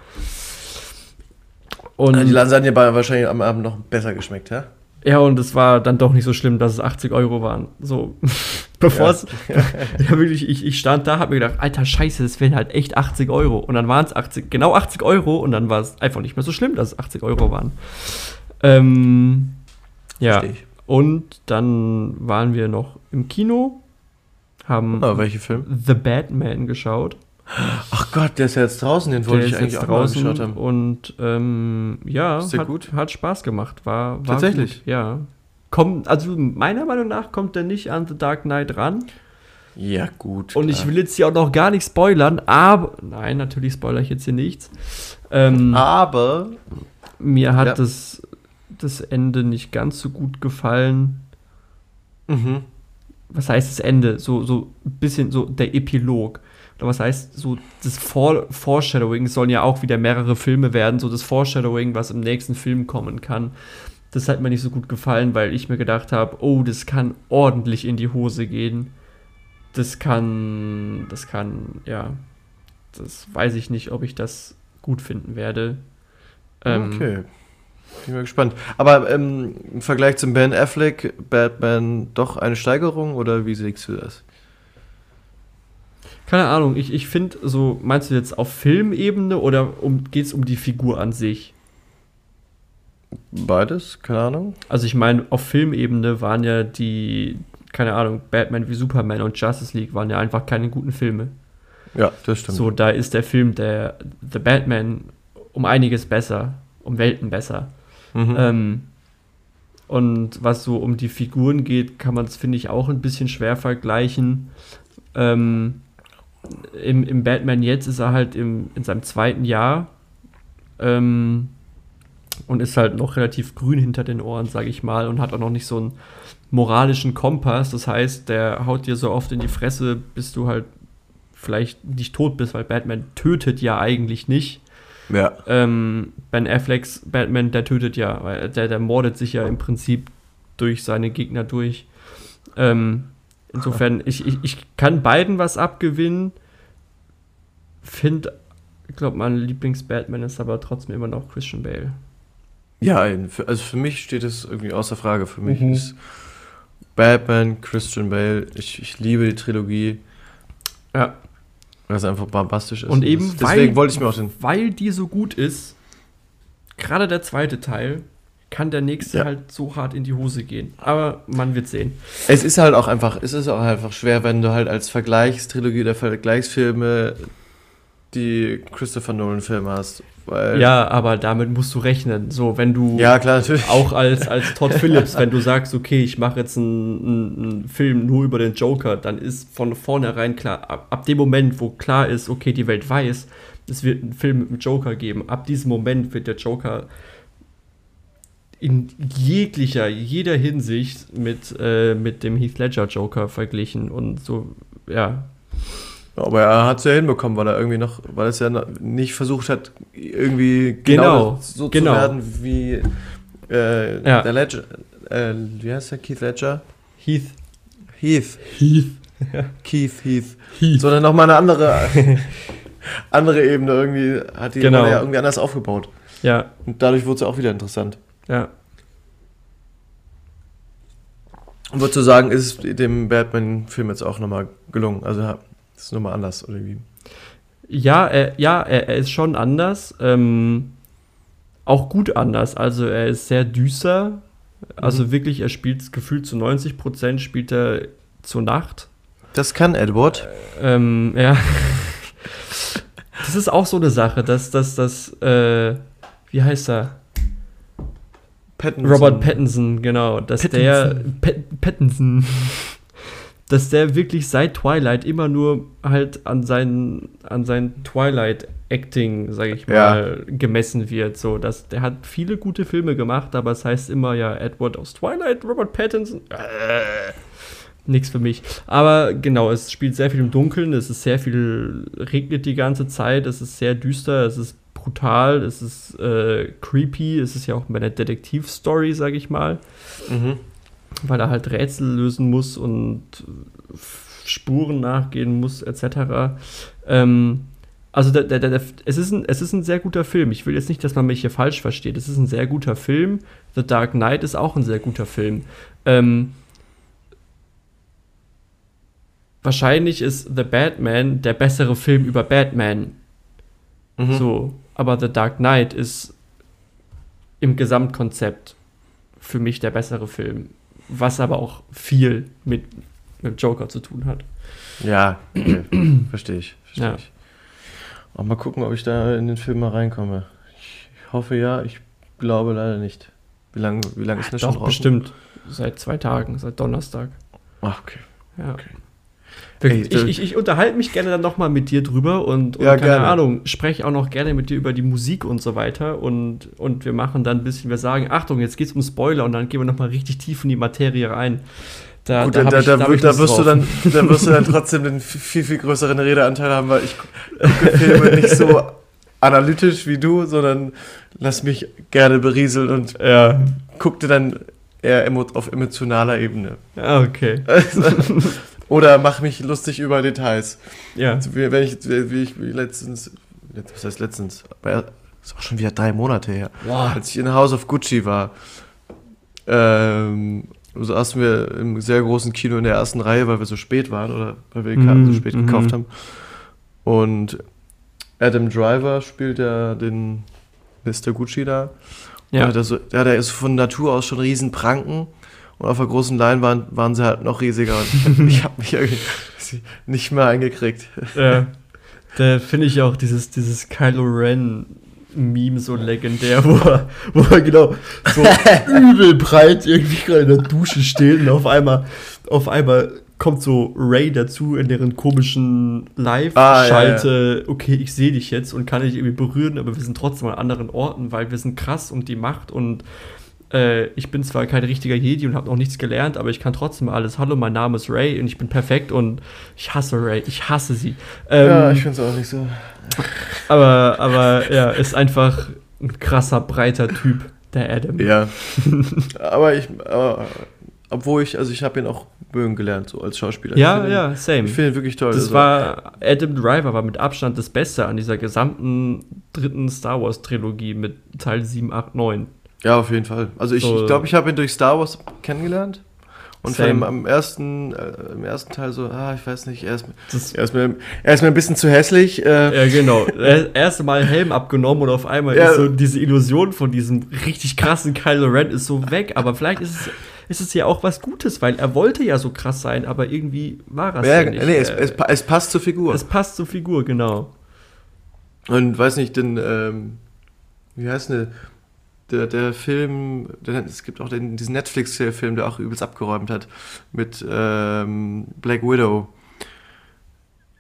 Und Die Lasagne war wahrscheinlich am Abend noch besser geschmeckt, ja? Ja, und es war dann doch nicht so schlimm, dass es 80 Euro waren. So, bevor Ja. es. Ja, wirklich, ich, ich stand da, hab mir gedacht, alter Scheiße, das wären halt echt 80 Euro. Und dann waren es 80, genau 80 Euro und dann war es einfach nicht mehr so schlimm, dass es 80 Euro waren. Ähm, ja. Ich. Und dann waren wir noch im Kino, haben Ah, welche Film? The Batman geschaut. Ach Gott, der ist ja jetzt draußen, den wollte ich eigentlich auch draußen geschaut haben. und ähm, ja, hat, gut? hat Spaß gemacht. War, war Tatsächlich? Gut, ja. Kommt, also meiner Meinung nach kommt der nicht an The Dark Knight ran. Ja, gut. Und ich klar. will jetzt hier auch noch gar nicht spoilern, aber nein, natürlich spoilere ich jetzt hier nichts. Ähm, Aber. Mir hat Ja. das, das Ende nicht ganz so gut gefallen. Mhm. was heißt das Ende? So, so ein bisschen so der Epilog. Oder was heißt so das For Foreshadowing? Es sollen ja auch wieder mehrere Filme werden, so das Foreshadowing, was im nächsten Film kommen kann. Das hat mir nicht so gut gefallen, weil ich mir gedacht habe, oh, das kann ordentlich in die Hose gehen. Das kann, das kann, ja, das weiß ich nicht, ob ich das gut finden werde. Ähm, okay. Bin mal gespannt. Aber ähm, im Vergleich zum Ben Affleck, Batman doch eine Steigerung oder wie siehst du das? Keine Ahnung, ich, ich finde so, meinst du jetzt auf Filmebene oder um, geht es um die Figur an sich? Beides, keine Ahnung. Also ich meine, auf Filmebene waren ja die, keine Ahnung, Batman wie Superman und Justice League waren ja einfach keine guten Filme. Ja, das stimmt. So, da ist der Film, der The Batman, um einiges besser, um Welten besser. Mhm. Ähm, und was so um die Figuren geht, kann man es, finde ich, auch ein bisschen schwer vergleichen. Ähm, im, Im Batman jetzt ist er halt im, in seinem zweiten Jahr ähm, und ist halt noch relativ grün hinter den Ohren, sage ich mal, und hat auch noch nicht so einen moralischen Kompass. Das heißt, der haut dir so oft in die Fresse, bis du halt vielleicht nicht tot bist, weil Batman tötet ja eigentlich nicht. Ja. Ähm, ben Afflecks Batman, der tötet ja, weil der, der mordet sich ja im Prinzip durch seine Gegner durch. Ähm, insofern, ich, ich, ich kann beiden was abgewinnen. Finde, ich glaube, mein Lieblings-Batman ist aber trotzdem immer noch Christian Bale. Ja, also für mich steht es irgendwie außer Frage. Für mich mhm. ist Batman, Christian Bale, ich, ich liebe die Trilogie. Ja. Weil es einfach bombastisch ist. Und eben, deswegen weil, wollte ich mir auch den. Weil die so gut ist, gerade der zweite Teil, kann der nächste ja. halt so hart in die Hose gehen. Aber man wird sehen. Es ist halt auch einfach, es ist auch einfach schwer, wenn du halt als Vergleichstrilogie oder Vergleichsfilme die Christopher Nolan-Filme hast. ja, aber damit musst du rechnen. So, wenn du ja, klar, natürlich. auch als, als Todd Phillips, wenn du sagst, okay, ich mache jetzt einen, einen, Film nur über den Joker, dann ist von vornherein klar, ab, ab, dem Moment, wo klar ist, okay, die Welt weiß, es wird einen Film mit dem Joker geben, ab diesem Moment wird der Joker in jeglicher, jeder Hinsicht mit, äh, mit dem Heath Ledger Joker verglichen und so, ja. Aber er hat es ja hinbekommen, weil er irgendwie noch, weil es ja nicht versucht hat, irgendwie genau, genau so genau. zu werden wie äh, ja. der Ledger. Äh, wie heißt der? Keith Ledger? Heath. Heath. Heath. Keith Heath. Heath. Sondern nochmal eine andere, andere Ebene irgendwie, hat die genau. ja irgendwie anders aufgebaut. Ja. Und dadurch wurde es auch wieder interessant. Ja. Und würdest du sagen, ist es dem Batman-Film jetzt auch nochmal gelungen? Also das ist nochmal anders, oder wie? Ja, er, ja, er, er ist schon anders. Ähm, auch gut anders. Also er ist sehr düster. Also mhm. wirklich, er spielt gefühlt zu 90 Prozent spielt er zur Nacht. Das kann Edward. Äh, ähm, ja. das ist auch so eine Sache, dass das, das, äh, wie heißt er? Pattinson. Robert Pattinson, genau. Dass Pattinson. der Pat Pattinson dass der wirklich seit Twilight immer nur halt an seinen, an sein Twilight-Acting, sag ich mal, ja. gemessen wird. So, dass der hat viele gute Filme gemacht, aber es heißt immer ja Edward aus Twilight, Robert Pattinson. Äh, nix für mich. Aber genau, es spielt sehr viel im Dunkeln, es ist sehr viel, regnet die ganze Zeit, es ist sehr düster, es ist brutal, es ist äh, creepy, es ist ja auch eine Detektivstory, sag ich mal. Mhm weil er halt Rätsel lösen muss und Spuren nachgehen muss, etc. Ähm, also der, der, der, es, ist ein, es ist ein sehr guter Film. Ich will jetzt nicht, dass man mich hier falsch versteht. Es ist ein sehr guter Film. The Dark Knight ist auch ein sehr guter Film. Ähm, wahrscheinlich ist The Batman der bessere Film über Batman. Mhm. So, aber The Dark Knight ist im Gesamtkonzept für mich der bessere Film was aber auch viel mit, mit Joker zu tun hat. Ja, okay. verstehe ich. Versteh ja. ich. Auch mal gucken, ob ich da in den Film mal reinkomme. Ich hoffe ja, ich glaube leider nicht. Wie lange wie lang ist das schon draußen? bestimmt. Seit zwei Tagen, seit Donnerstag. Ach, okay. Ja. Okay. Ich, ich, ich, unterhalte mich gerne dann nochmal mit dir drüber und, und ja, keine gerne. Ahnung, spreche auch noch gerne mit dir über die Musik und so weiter. Und, und wir machen dann ein bisschen, wir sagen, Achtung, jetzt geht es um Spoiler und dann gehen wir nochmal richtig tief in die Materie rein. Da, Gut, da, da, da, ich- da, da Lust wirst du drauf. dann, da wirst du dann trotzdem den viel, viel größeren Redeanteil haben, weil ich gucke Filme nicht so analytisch wie du, sondern lass mich gerne berieseln und Ja, guckte dann eher auf emotionaler Ebene. ah, okay. Oder mach mich lustig über Details. Ja. Also, wie, wenn ich, wie ich letztens, letzt- was heißt letztens? Aber ist auch schon wieder drei Monate her. Boah. Als ich in House of Gucci war, ähm, saßen wir im sehr großen Kino in der ersten Reihe, weil wir so spät waren oder weil wir die Karten Mhm, so spät mhm. gekauft haben. Und Adam Driver spielt ja den Mr. Gucci da. Ja. Der, so, ja, der ist von Natur aus schon riesen Pranken. Und auf der großen Leinwand waren sie halt noch riesiger. Und ich habe mich irgendwie nicht mehr eingekriegt. Ja. Da finde ich auch dieses, dieses Kylo Ren Meme so legendär, wo er, wo er genau so übel breit irgendwie gerade in der Dusche steht und auf einmal, auf einmal kommt so Ray dazu in deren komischen Ah, ja, Live-Schalte, okay, ich sehe dich jetzt und kann dich irgendwie berühren, aber wir sind trotzdem an anderen Orten, weil wir sind krass und die Macht und äh, ich bin zwar kein richtiger Jedi und habe noch nichts gelernt, aber ich kann trotzdem alles. Hallo, mein Name ist Ray und ich bin perfekt und ich hasse Ray, ich hasse sie. Ähm, ja, ich finde es auch nicht so. aber, aber ja, ist einfach ein krasser, breiter Typ, der Adam. Ja. aber ich, aber, obwohl ich, also ich habe ihn auch mögen gelernt, so als Schauspieler. ja, ja, same. Ihn, ich finde ihn wirklich toll. Das Also, war, Adam Driver war mit Abstand das Beste an dieser gesamten dritten Star Wars Trilogie mit Teil 7, 8, 9. Ja, auf jeden Fall. Also ich So- glaube, ich, glaub, ich habe ihn durch Star Wars kennengelernt. Und Same. dem, am ersten, äh, im ersten Teil so, ah, ich weiß nicht, er ist, er ist, mir, er ist mir ein bisschen zu hässlich. Äh, ja, genau. Er- Erste Mal Helm abgenommen und auf einmal Ja. ist so diese Illusion von diesem richtig krassen Kylo Ren ist so weg. Aber vielleicht ist es, ist es ja auch was Gutes, weil er wollte ja so krass sein, aber irgendwie war er es ja, ja, nicht. nee, es, Äh, es, es passt zur Figur. es passt zur Figur, genau. Und weiß nicht, denn, ähm, wie heißt denn der, der Film, der, es gibt auch den, diesen Netflix-Film, der auch übelst abgeräumt hat, mit ähm, Black Widow.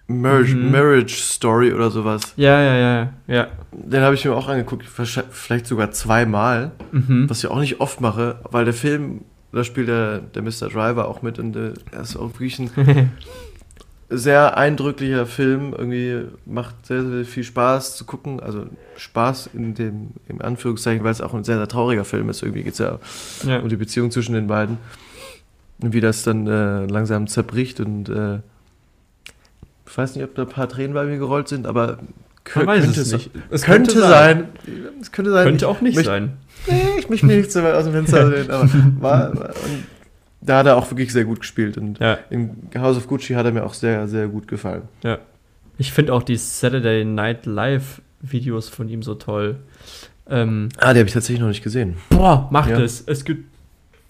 Marriage, Mhm. Marriage Story oder sowas. Ja, ja, ja, ja. Den habe ich mir auch angeguckt, vielleicht sogar zweimal, Mhm. was ich auch nicht oft mache, weil der Film, da spielt der, der Mr. Driver auch mit und äh, er ist auch wirklich ein sehr eindrücklicher Film. Irgendwie macht sehr, sehr viel Spaß zu gucken. Also Spaß in dem, im Anführungszeichen, weil es auch ein sehr, sehr trauriger Film ist. Irgendwie geht es ja ja. um die Beziehung zwischen den beiden. Und wie das dann äh, langsam zerbricht und äh, ich weiß nicht, ob da ein paar Tränen bei mir gerollt sind, aber könnte es sein. nicht. Es Könnte, sein. Es könnte sein. Könnte auch nicht mich- sein. Nee, ich mich nicht so weit aus dem Fenster sehen, aber war, war, und da hat er auch wirklich sehr gut gespielt und Ja, in House of Gucci hat er mir auch sehr, sehr gut gefallen. ja. Ich finde auch die Saturday Night Live Videos von ihm so toll. Ähm, Ah, die habe ich tatsächlich noch nicht gesehen. boah, macht Ja. es. Es gibt,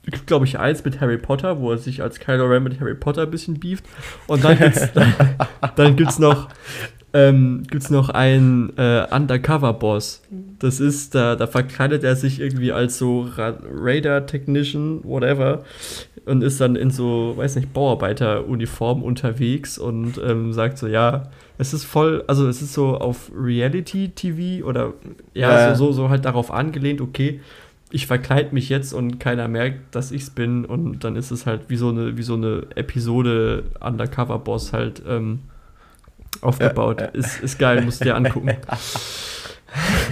gibt glaube ich, eins mit Harry Potter, wo er sich als Kylo Ren mit Harry Potter ein bisschen beeft. Und dann gibt's, dann, dann gibt's noch, ähm, gibt's noch einen äh, Undercover-Boss. Das ist, da, da verkleidet er sich irgendwie als so Ra Radar-Technician, whatever, und ist dann in so, weiß nicht, Bauarbeiter-Uniform unterwegs und ähm, sagt so, ja, es ist voll, also es ist so auf Reality-TV oder ja, Ja. so, so, so halt darauf angelehnt, okay, ich verkleide mich jetzt und keiner merkt, dass ich's bin und dann ist es halt wie so eine, wie so eine Episode Undercover-Boss halt ähm, aufgebaut. Ja, ja. Ist, ist geil, musst du dir angucken.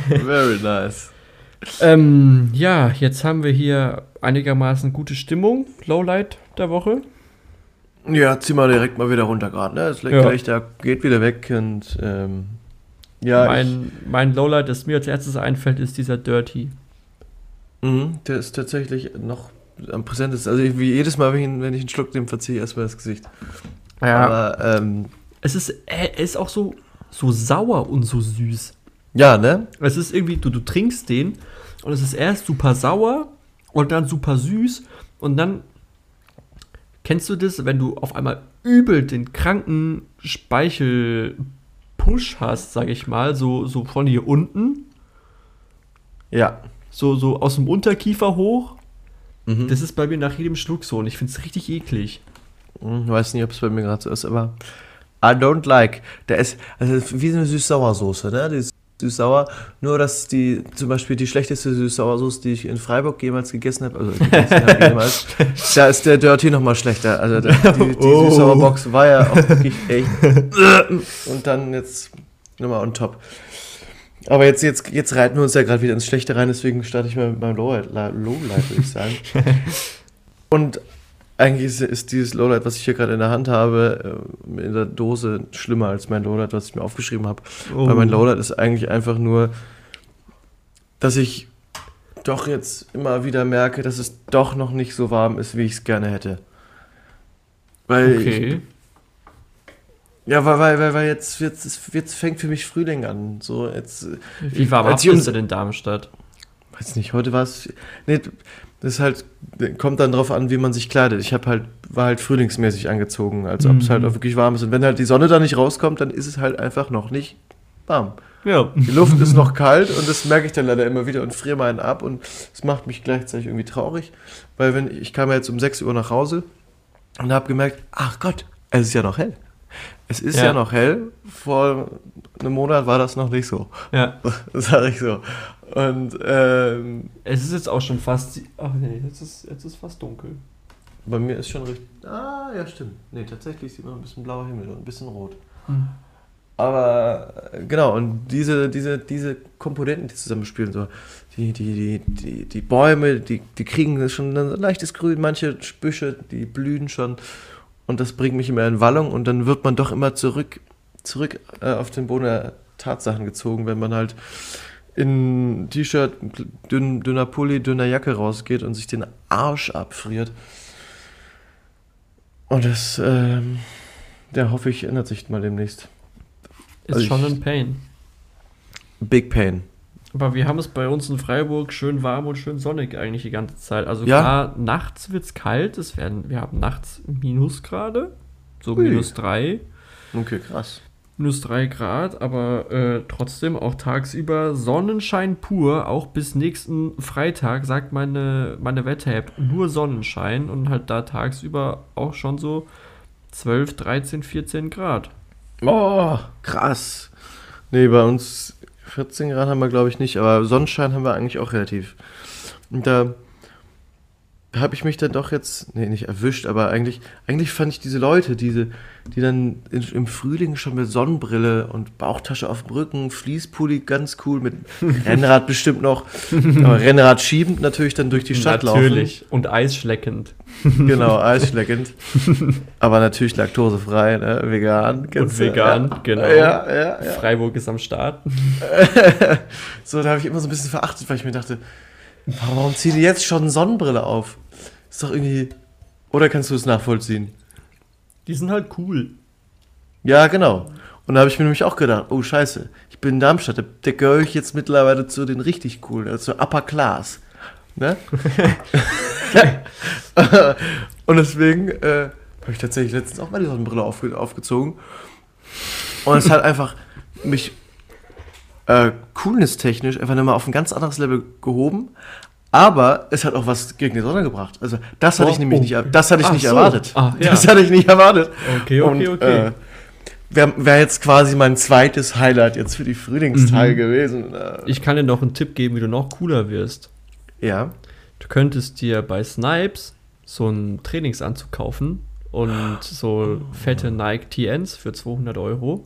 Very nice. ähm, ja, jetzt haben wir hier einigermaßen gute Stimmung. Lowlight der Woche. Ja, zieh mal direkt mal wieder runter gerade. Ne? Das Ja. Lichter geht wieder weg und ähm, ja, mein, mein Lowlight, das mir als erstes einfällt, ist dieser Dirty. ich, mh, der ist tatsächlich noch am präsentesten. Also ich- wie jedes Mal, wenn ich, wenn ich einen Schluck nehme, verziehe ich erstmal das Gesicht. Aber ähm, Es ist, er ist auch so, so sauer und so süß. ja, ne? Es ist irgendwie, du, du trinkst den und es ist erst super sauer und dann super süß und dann kennst du das, wenn du auf einmal übel den kranken Speichel-Push hast, sag ich mal, so, so von hier unten, Ja. so, so aus dem Unterkiefer hoch. Mhm. Das ist bei mir nach jedem Schluck so und ich finde es richtig eklig. Hm, Ich weiß nicht, ob es bei mir gerade so ist, aber I don't like. Der ist also wie so eine Süß-Sauersoße, ne? Die ist süß-sauer. Nur, dass die, zum Beispiel die schlechteste süß-sauer-Sauce, die ich in Freiburg jemals gegessen habe, also gegessen habe jemals, da ist der Dirty nochmal schlechter. Also die, die Oh. süß-sauer-Box war ja auch wirklich echt. Und dann jetzt nochmal on top. Aber jetzt, jetzt, jetzt reiten wir uns ja gerade wieder ins Schlechte rein, deswegen starte ich mal mit meinem Lowlight, Lowlight würde ich sagen. Und eigentlich ist, ist dieses Lowlight, was ich hier gerade in der Hand habe, äh, in der Dose schlimmer als mein Lowlight, was ich mir aufgeschrieben habe. Oh. Weil mein Lowlight ist eigentlich einfach nur, dass ich doch jetzt immer wieder merke, dass es doch noch nicht so warm ist, wie ich es gerne hätte. Weil ich, Okay. ja, weil, weil, weil, weil jetzt, jetzt, jetzt fängt für mich Frühling an. So, jetzt, äh, Wie warm ich bist um- denn in Darmstadt? weiß nicht, heute war es. Nee, das halt, kommt dann drauf an, wie man sich kleidet. Ich habe halt, war halt frühlingsmäßig angezogen, als ob es Mhm. halt auch wirklich warm ist. Und wenn halt die Sonne da nicht rauskommt, dann ist es halt einfach noch nicht warm. Ja. Die Luft ist noch kalt und das merke ich dann leider immer wieder und friere meinen ab und es macht mich gleichzeitig irgendwie traurig, weil wenn ich kam ja jetzt um 6 Uhr nach Hause und habe gemerkt, ach Gott, es ist ja noch hell. Es ist ja. Ja. noch hell. Vor einem Monat war das noch nicht so, Ja. sage ich so. Und ähm, Es ist jetzt auch schon fast. Ach nee, jetzt ist, jetzt ist fast dunkel. bei mir ist schon richtig. Ah, ja, stimmt. Nee, tatsächlich sieht man ein bisschen blauer Himmel und ein bisschen rot. Hm. Aber äh, genau, und diese, diese, diese Komponenten, die zusammenspielen, so die, die, die, die, Bäume, die, die kriegen schon ein leichtes Grün, manche Büsche, die blühen schon. Und das bringt mich immer in Wallung und dann wird man doch immer zurück, zurück äh, auf den Boden der Tatsachen gezogen, wenn man halt in T-Shirt, dünn, dünner Pulli, dünner Jacke rausgeht und sich den Arsch abfriert. Und das, ähm, ja, hoffe ich, ändert sich mal demnächst. Ist Also schon ein Pain. Big Pain. Aber wir haben es bei uns in Freiburg schön warm und schön sonnig eigentlich die ganze Zeit. Also Ja. klar, nachts wird es kalt. Es werden, wir haben nachts Minusgrade. So Ui. minus drei. Okay, krass. Minus drei Grad, aber äh, trotzdem auch tagsüber Sonnenschein pur. Auch bis nächsten Freitag sagt meine, meine Wetter-App nur Sonnenschein und halt da tagsüber auch schon so 12, 13, 14 Grad. Oh, krass. Nee, bei uns 14 Grad haben wir, glaube ich, nicht, aber Sonnenschein haben wir eigentlich auch relativ. Und da habe ich mich dann doch jetzt, nee, nicht erwischt, aber eigentlich, eigentlich fand ich diese Leute, diese, die dann in, im Frühling schon mit Sonnenbrille und Bauchtasche auf dem Rücken, Fließpulli ganz cool, mit Rennrad bestimmt noch, aber Rennrad schiebend natürlich dann durch die Stadt Natürlich. Und eisschleckend. laufen. Genau, eisschleckend. aber natürlich laktosefrei, ne? vegan. du? vegan, ja. genau. Ja, ja. Freiburg ist am Start. So, da habe ich immer so ein bisschen verachtet, weil ich mir dachte, warum ziehen die jetzt schon Sonnenbrille auf? Ist doch irgendwie. Oder kannst du es nachvollziehen? Die sind halt cool. Ja, genau. Und da habe ich mir nämlich auch gedacht, oh Scheiße, ich bin in Darmstadt, da, da gehöre ich jetzt mittlerweile zu den richtig coolen, also Upper Class. Ne? Und deswegen äh, habe ich tatsächlich letztens auch mal die Sonnenbrille aufge aufgezogen. Und es hat einfach mich äh, coolness-technisch einfach nochmal auf ein ganz anderes Level gehoben. Aber es hat auch was gegen die Sonne gebracht. Also das hatte Oh, ich nämlich oh. nicht, das hatte ich Ach nicht so. erwartet. Ah, ja. Das hatte ich nicht erwartet. Okay, okay, Und, okay. Äh, Wäre wär jetzt quasi mein zweites Highlight jetzt für die Frühlingstage Mhm. gewesen. Ich kann dir noch einen Tipp geben, wie du noch cooler wirst. ja. Du könntest dir bei Snipes so einen Trainingsanzug kaufen und so fette Nike TNs für 200 Euro.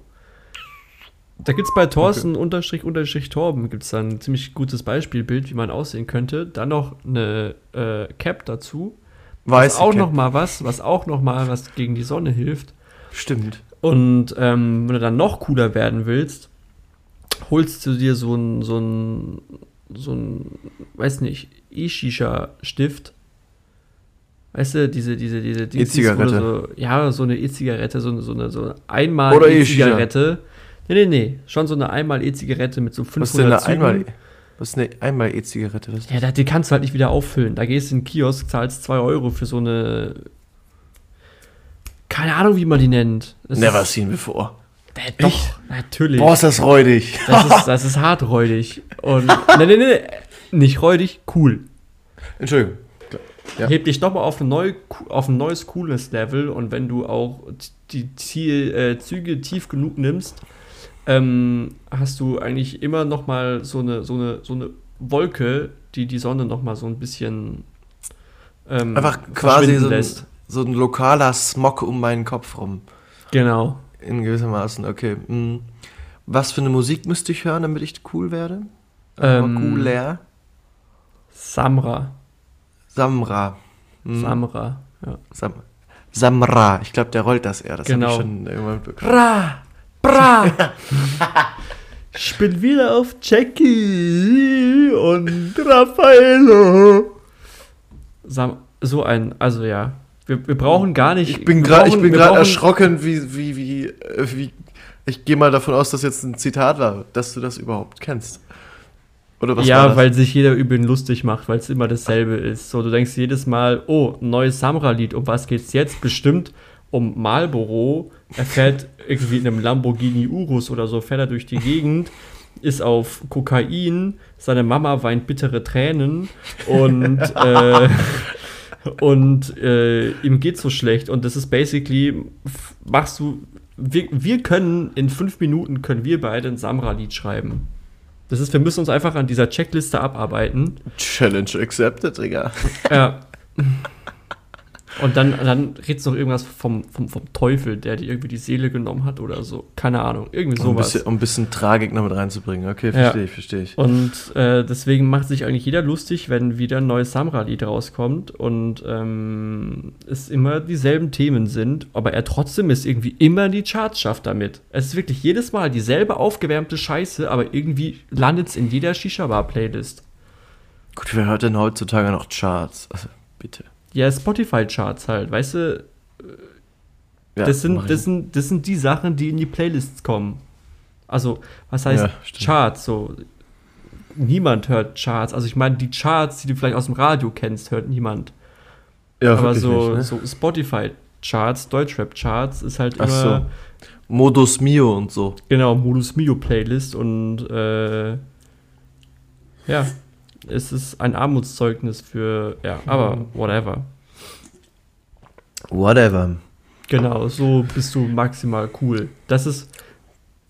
Da gibt es bei Thorsten unterstrich unterstrich Torben gibt's dann ein ziemlich gutes Beispielbild, wie man aussehen könnte. Dann noch eine äh, Cap dazu. Weiß was auch noch mal was, was auch noch mal was gegen die Sonne hilft. Stimmt. Und ähm, wenn du dann noch cooler werden willst, holst du dir so ein, so ein, so ein, weiß nicht, E-Shisha-Stift. Weißt du, diese, diese, diese du E-Zigarette. So, ja, so eine E-Zigarette, so, eine- so eine, so eine einmal E-Zigarette. Nee, nee, nee, schon so eine einmal E-Zigarette mit so 500 Was ist denn eine einmal, was ist eine einmal E-Zigarette? Was ist Ja, die kannst du halt nicht wieder auffüllen. Da gehst du in den Kiosk, zahlst 2 Euro für so eine. Keine Ahnung, wie man die nennt. Das Never ist, seen before. äh, doch, natürlich. Boah, ist das räudig. Das ist, das ist hart räudig. Und. nee, nee, nee. Nicht räudig, cool. Entschuldigung. Ja. Hebt dich nochmal auf, ein neu, auf ein neues cooles Level und wenn du auch die Ziel, äh, Züge tief genug nimmst, ähm, hast du eigentlich immer noch mal so eine, so eine, so eine Wolke, die die Sonne noch mal so ein bisschen ähm, Einfach quasi so ein, so ein lokaler Smog um meinen Kopf rum. Genau. In gewissermaßen, okay. mm. Was für eine Musik müsste ich hören, damit ich cool werde? Ähm, Cooler. Samra. Samra. Mm. Samra. Ja. Sam Samra. Ich glaube, der rollt das eher. Das Genau. habe ich schon irgendwann bekommen. Bra! Bra! ich bin wieder auf Jackie und Raffaello. So ein, also ja. Wir, wir brauchen gar nicht. Ich bin gerade erschrocken, wie, wie, wie, äh, wie. Ich gehe mal davon aus, dass jetzt ein Zitat war, dass du das überhaupt kennst. Oder was war ja, das? weil sich jeder über ihn lustig macht, weil es immer dasselbe ist. So, du denkst jedes Mal, oh, neues Samra-Lied, um was geht's jetzt? Bestimmt um Marlboro. Er fährt irgendwie in einem Lamborghini Urus oder so, fährt er durch die Gegend, ist auf Kokain, seine Mama weint bittere Tränen und, äh, und äh, ihm geht so schlecht. Und das ist basically, machst du, wir, wir können, in fünf Minuten können wir beide ein Samra-Lied schreiben. Das ist, wir müssen uns einfach an dieser Checkliste abarbeiten. Challenge accepted, Digga. Ja. Und dann, dann redest du noch irgendwas vom, vom, vom Teufel, der dir irgendwie die Seele genommen hat oder so. Keine Ahnung. Irgendwie Um ein, sowas. bisschen, um ein bisschen Tragik noch mit reinzubringen. Okay, Ja. verstehe ich, verstehe ich. Und äh, deswegen macht sich eigentlich jeder lustig, wenn wieder ein neues Samra-Lied rauskommt und ähm, es immer dieselben Themen sind, aber er trotzdem ist irgendwie immer in die Charts schafft damit. Es ist wirklich jedes Mal dieselbe aufgewärmte Scheiße, aber irgendwie landet es in jeder Shisha-Bar-Playlist. Gut, wer hört denn heutzutage noch Charts? Also, bitte. Ja, Spotify-Charts halt, weißt du, Ja, das, sind, das, sind, das sind die Sachen, die in die Playlists kommen. Also, was heißt Ja. Charts? So, niemand hört Charts. Also, ich meine, die Charts, die du vielleicht aus dem Radio kennst, hört niemand. ja, Aber so, nicht, ne? so Spotify-Charts, Deutschrap-Charts ist halt Ach immer, so. Modus Mio und so. genau, Modus Mio-Playlist und äh, ja, es ist ein Armutszeugnis für, ja, aber whatever. Whatever. Genau, so bist du maximal cool. Das ist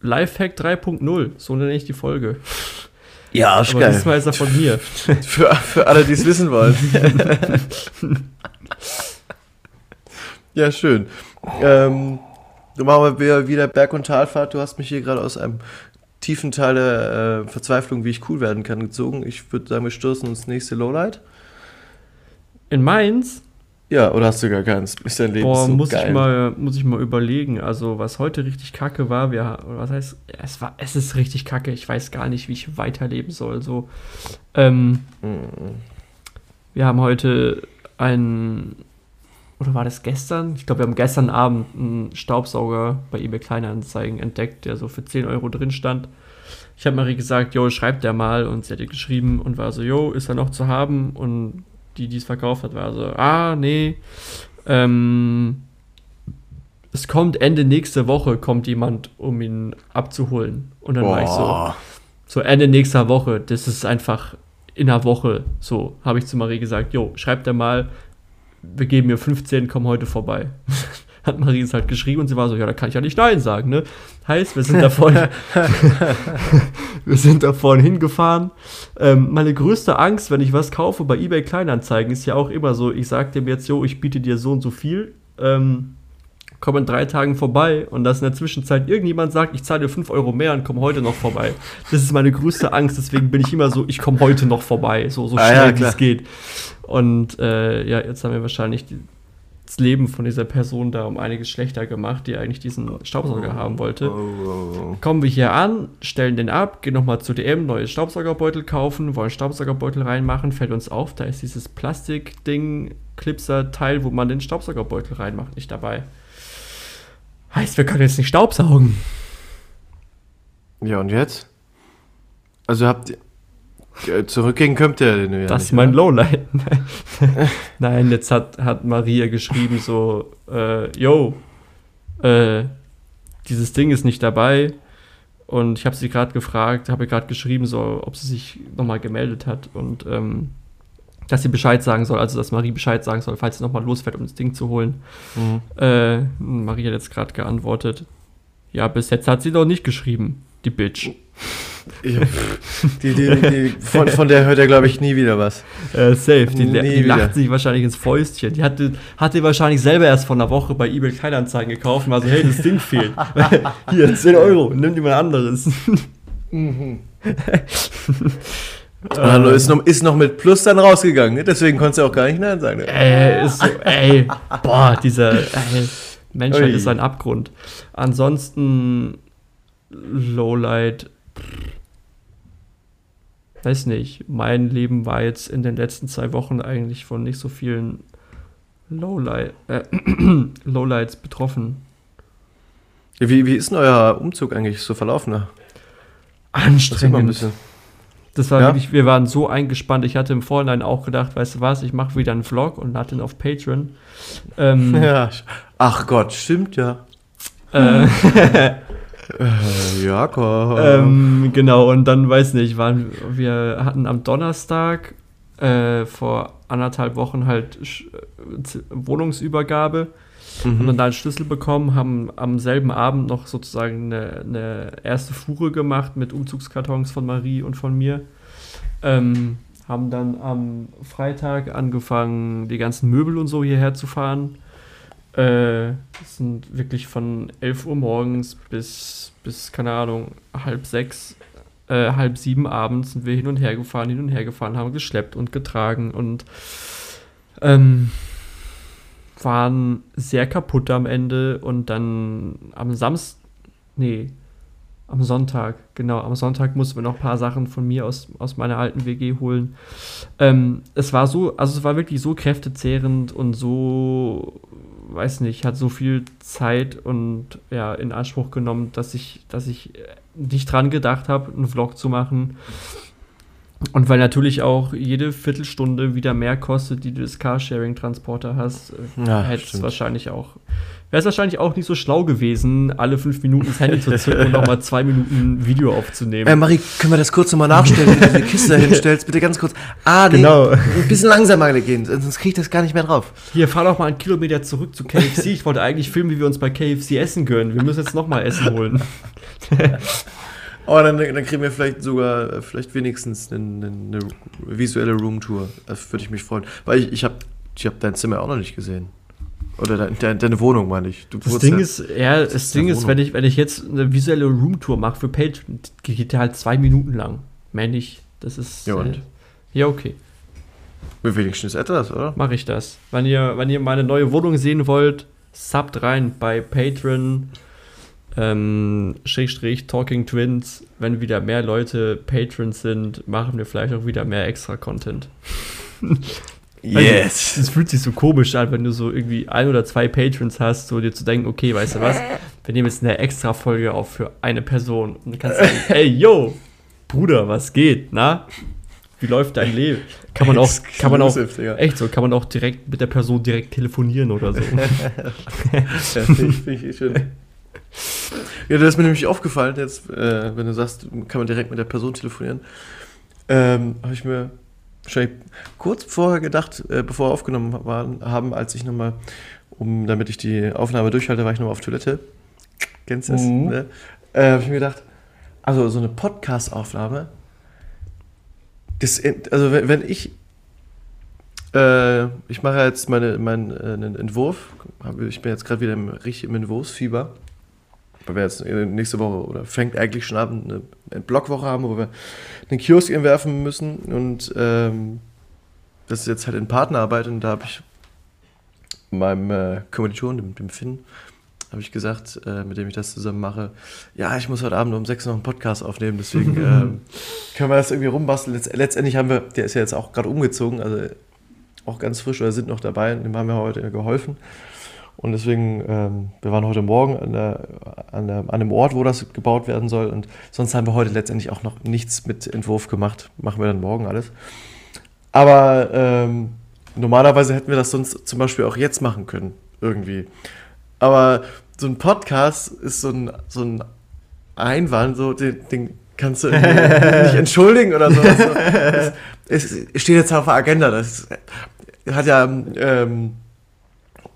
Lifehack 3.0, so nenne ich die Folge. Ja, Aber diesmal ist er von mir. Für, für alle, die es wissen wollen. ja, schön. Ähm, dann machen wir wieder Berg- und Talfahrt. Du hast mich hier gerade aus einem tiefen Teil der äh, Verzweiflung, wie ich cool werden kann, gezogen. Ich würde sagen, wir stoßen ins nächste Lowlight. In Mainz, Ja, oder hast du gar keins? Ist dein Leben boah, so muss, geil? ich mal, muss ich mal überlegen. Also, was heute richtig kacke war, wir, oder was heißt, es, war, es ist richtig kacke. Ich weiß gar nicht, wie ich weiterleben soll. So, ähm, Mhm. wir haben heute einen, oder war das gestern? Ich glaube, wir haben gestern Abend einen Staubsauger bei eBay Kleinanzeigen entdeckt, der so für 10 Euro drin stand. Ich habe Marie gesagt, jo, schreibt der mal. Und sie hat ihr geschrieben und war so, jo, ist er noch zu haben? Und die, die es verkauft hat, war so, ah, nee. Ähm, es kommt Ende nächste Woche, kommt jemand, um ihn abzuholen. Und dann war ich so, Boah. so Ende nächster Woche, das ist einfach in einer Woche. So, habe ich zu Marie gesagt, jo, schreibt er mal, wir geben mir 15, komm heute vorbei. Hat Marie es halt geschrieben und sie war so, ja, da kann ich ja nicht Nein sagen, ne? Heißt, wir sind davon, wir sind da vorhin hingefahren. Ähm, meine größte Angst, wenn ich was kaufe bei eBay Kleinanzeigen, ist ja auch immer so, ich sag dem jetzt, jo, ich biete dir so und so viel, ähm, komm in drei Tagen vorbei und dass in der Zwischenzeit irgendjemand sagt, ich zahle dir 5 Euro mehr und komm heute noch vorbei. Das ist meine größte Angst, deswegen bin ich immer so, ich komme heute noch vorbei, so, so Ah, schnell ja, wie es geht. Und äh, ja, jetzt haben wir wahrscheinlich die, das Leben von dieser Person da um einiges schlechter gemacht, die eigentlich diesen Staubsauger haben wollte. Oh, Kommen wir hier an, stellen den ab, gehen nochmal zu DM, neues Staubsaugerbeutel kaufen, wollen Staubsaugerbeutel reinmachen, fällt uns auf, da ist dieses Plastikding, Clipser-Teil, wo man den Staubsaugerbeutel reinmacht, nicht dabei. Heißt, wir können jetzt nicht staubsaugen. Ja, und jetzt? Also habt ihr. Ja, Zurückgehen könnt ihr den ja das nicht, ist mein oder? Lowlight. Nein, jetzt hat, hat Maria geschrieben so, äh, yo, äh, dieses Ding ist nicht dabei. Und ich habe sie gerade gefragt, habe ihr gerade geschrieben, so, ob sie sich nochmal gemeldet hat und ähm, dass sie Bescheid sagen soll, also dass Marie Bescheid sagen soll, falls sie nochmal losfährt, um das Ding zu holen. Mhm. Äh, Marie hat jetzt gerade geantwortet. Ja, bis jetzt hat sie noch nicht geschrieben. Die Bitch. Ich, die, die, die, von, von der hört er, glaube ich, nie wieder was. Äh, safe. Die, die lacht sich wahrscheinlich ins Fäustchen. Die hatte, hatte wahrscheinlich selber erst vor einer Woche bei eBay Kleinanzeigen gekauft und war so, hey, das Ding fehlt. Hier, 10 Euro, nimm dir mal ein anderes. Hallo, Also ist noch, ist noch mit Plus dann rausgegangen, ne? deswegen konntest du auch gar nicht Nein sagen. Ne? Ey, ist so, ey, boah, dieser ey, Menschheit Ui. ist ein Abgrund. Ansonsten Lowlight, weiß nicht, mein Leben war jetzt in den letzten zwei Wochen eigentlich von nicht so vielen Lowlight, äh, Lowlights betroffen. Wie, wie ist denn euer Umzug eigentlich so verlaufen? ne? Mal ein Anstrengend. bisschen. Das war Ja? wirklich, wir waren so eingespannt. Ich hatte im Vorhinein auch gedacht, weißt du was, ich mache wieder einen Vlog und lade den auf Patreon. Ähm, Ja. Ach Gott, stimmt ja. äh, Äh, Jakob. Ähm, genau, und dann weiß nicht, waren, wir hatten am Donnerstag äh, vor anderthalb Wochen halt Sch- Wohnungsübergabe haben dann da einen Schlüssel bekommen, haben am selben Abend noch sozusagen eine, eine erste Fuhre gemacht mit Umzugskartons von Marie und von mir. Ähm, haben dann am Freitag angefangen, die ganzen Möbel und so hierher zu fahren. Äh, sind wirklich von 11 Uhr morgens bis, bis keine Ahnung, halb sechs, äh, halb sieben abends sind wir hin und her gefahren, hin und her gefahren, haben geschleppt und getragen und ähm, waren sehr kaputt am Ende und dann am Samstag, nee, am Sonntag, genau, am Sonntag mussten wir noch ein paar Sachen von mir aus, aus meiner alten WG holen. Ähm, es war so, also es war wirklich so kräftezehrend und so, weiß nicht, hat so viel Zeit und ja, in Anspruch genommen, dass ich, dass ich nicht dran gedacht habe, einen Vlog zu machen. Und weil natürlich auch jede Viertelstunde wieder mehr kostet, die du das Carsharing-Transporter hast, äh, Ja, hätte es wahrscheinlich auch. Wäre es wahrscheinlich auch nicht so schlau gewesen, alle fünf Minuten das Handy zu zücken und nochmal zwei Minuten Video aufzunehmen. Äh, Marie, können wir das kurz nochmal nachstellen, wenn du diese Kiste da hinstellst? Bitte ganz kurz. Ah, nee, Genau. ein bisschen langsamer gehen, sonst krieg ich das gar nicht mehr drauf. Hier, fahr doch mal einen Kilometer zurück zu KFC. Ich wollte eigentlich filmen, wie wir uns bei KFC essen gönnen. Wir müssen jetzt nochmal Essen holen. Aber dann, dann kriegen wir vielleicht sogar, äh, vielleicht wenigstens eine, eine visuelle Roomtour. Das würde ich mich freuen. Weil ich, ich habe ich hab dein Zimmer auch noch nicht gesehen. Oder dein, dein, deine Wohnung, meine ich. Du Das Ding ja- ist, ja, das, ist Ding ist, Wohnung. wenn ich, wenn ich jetzt eine visuelle Roomtour mache für Patreon, die geht ja halt zwei Minuten lang. Mehr nicht. Das ist. Ja, und? Äh, ja, okay. wenigstens etwas, oder? Mache ich das. Wenn ihr, wenn ihr meine neue Wohnung sehen wollt, subt rein bei Patreon. Ähm, Schrägstrich Talking Twins. Wenn wieder mehr Leute Patrons sind, machen wir vielleicht auch wieder mehr extra Content. Yes. Es fühlt sich so komisch an, wenn du so irgendwie ein oder zwei Patrons hast, so dir zu denken, okay, weißt du was, wir nehmen jetzt eine extra Folge auf für eine Person. Und du kannst sagen, hey, yo, Bruder, was geht, na? Wie läuft dein Leben? Kann man auch, kann man auch, echt so, kann man auch direkt mit der Person direkt telefonieren oder so. Ja, finde ich, find ich schön. Ja, das ist mir nämlich aufgefallen, jetzt, äh, wenn du sagst, kann man direkt mit der Person telefonieren. Ähm, Habe ich mir wahrscheinlich kurz vorher gedacht, äh, bevor wir aufgenommen waren, haben, als ich nochmal, um, damit ich die Aufnahme durchhalte, war ich nochmal auf Toilette. Kennst du das? Mhm. Ne? Äh, Habe ich mir gedacht, also so eine Podcast-Aufnahme, das, also wenn, wenn ich äh, ich mache jetzt meine, meinen äh, Entwurf. Ich bin jetzt gerade wieder im, richtig im Entwurfsfieber. Weil wir jetzt äh, nächste Woche oder fängt eigentlich schon an, eine, Blockwoche haben, wo wir einen Kiosk entwerfen müssen. Und ähm, das ist jetzt halt in Partnerarbeit und da habe ich meinem äh, Kommilitonen, dem, dem Finn, habe ich gesagt, äh, mit dem ich das zusammen mache, ja, ich muss heute Abend um sechs noch einen Podcast aufnehmen, deswegen ähm, können wir das irgendwie rumbasteln. Letzt, letztendlich haben wir, der ist ja jetzt auch gerade umgezogen, also auch ganz frisch oder sind noch dabei, dem haben wir heute geholfen. Und deswegen, ähm, wir waren heute Morgen an, der, an, der, an dem Ort, wo das gebaut werden soll. Und sonst haben wir heute letztendlich auch noch nichts mit Entwurf gemacht. Machen wir dann morgen alles. Aber ähm, normalerweise hätten wir das sonst zum Beispiel auch jetzt machen können, irgendwie. Aber so ein Podcast ist so ein, so ein Einwand, so, den, den kannst du nicht entschuldigen oder so. Also, es, es steht jetzt auf der Agenda. Das hat ja ähm,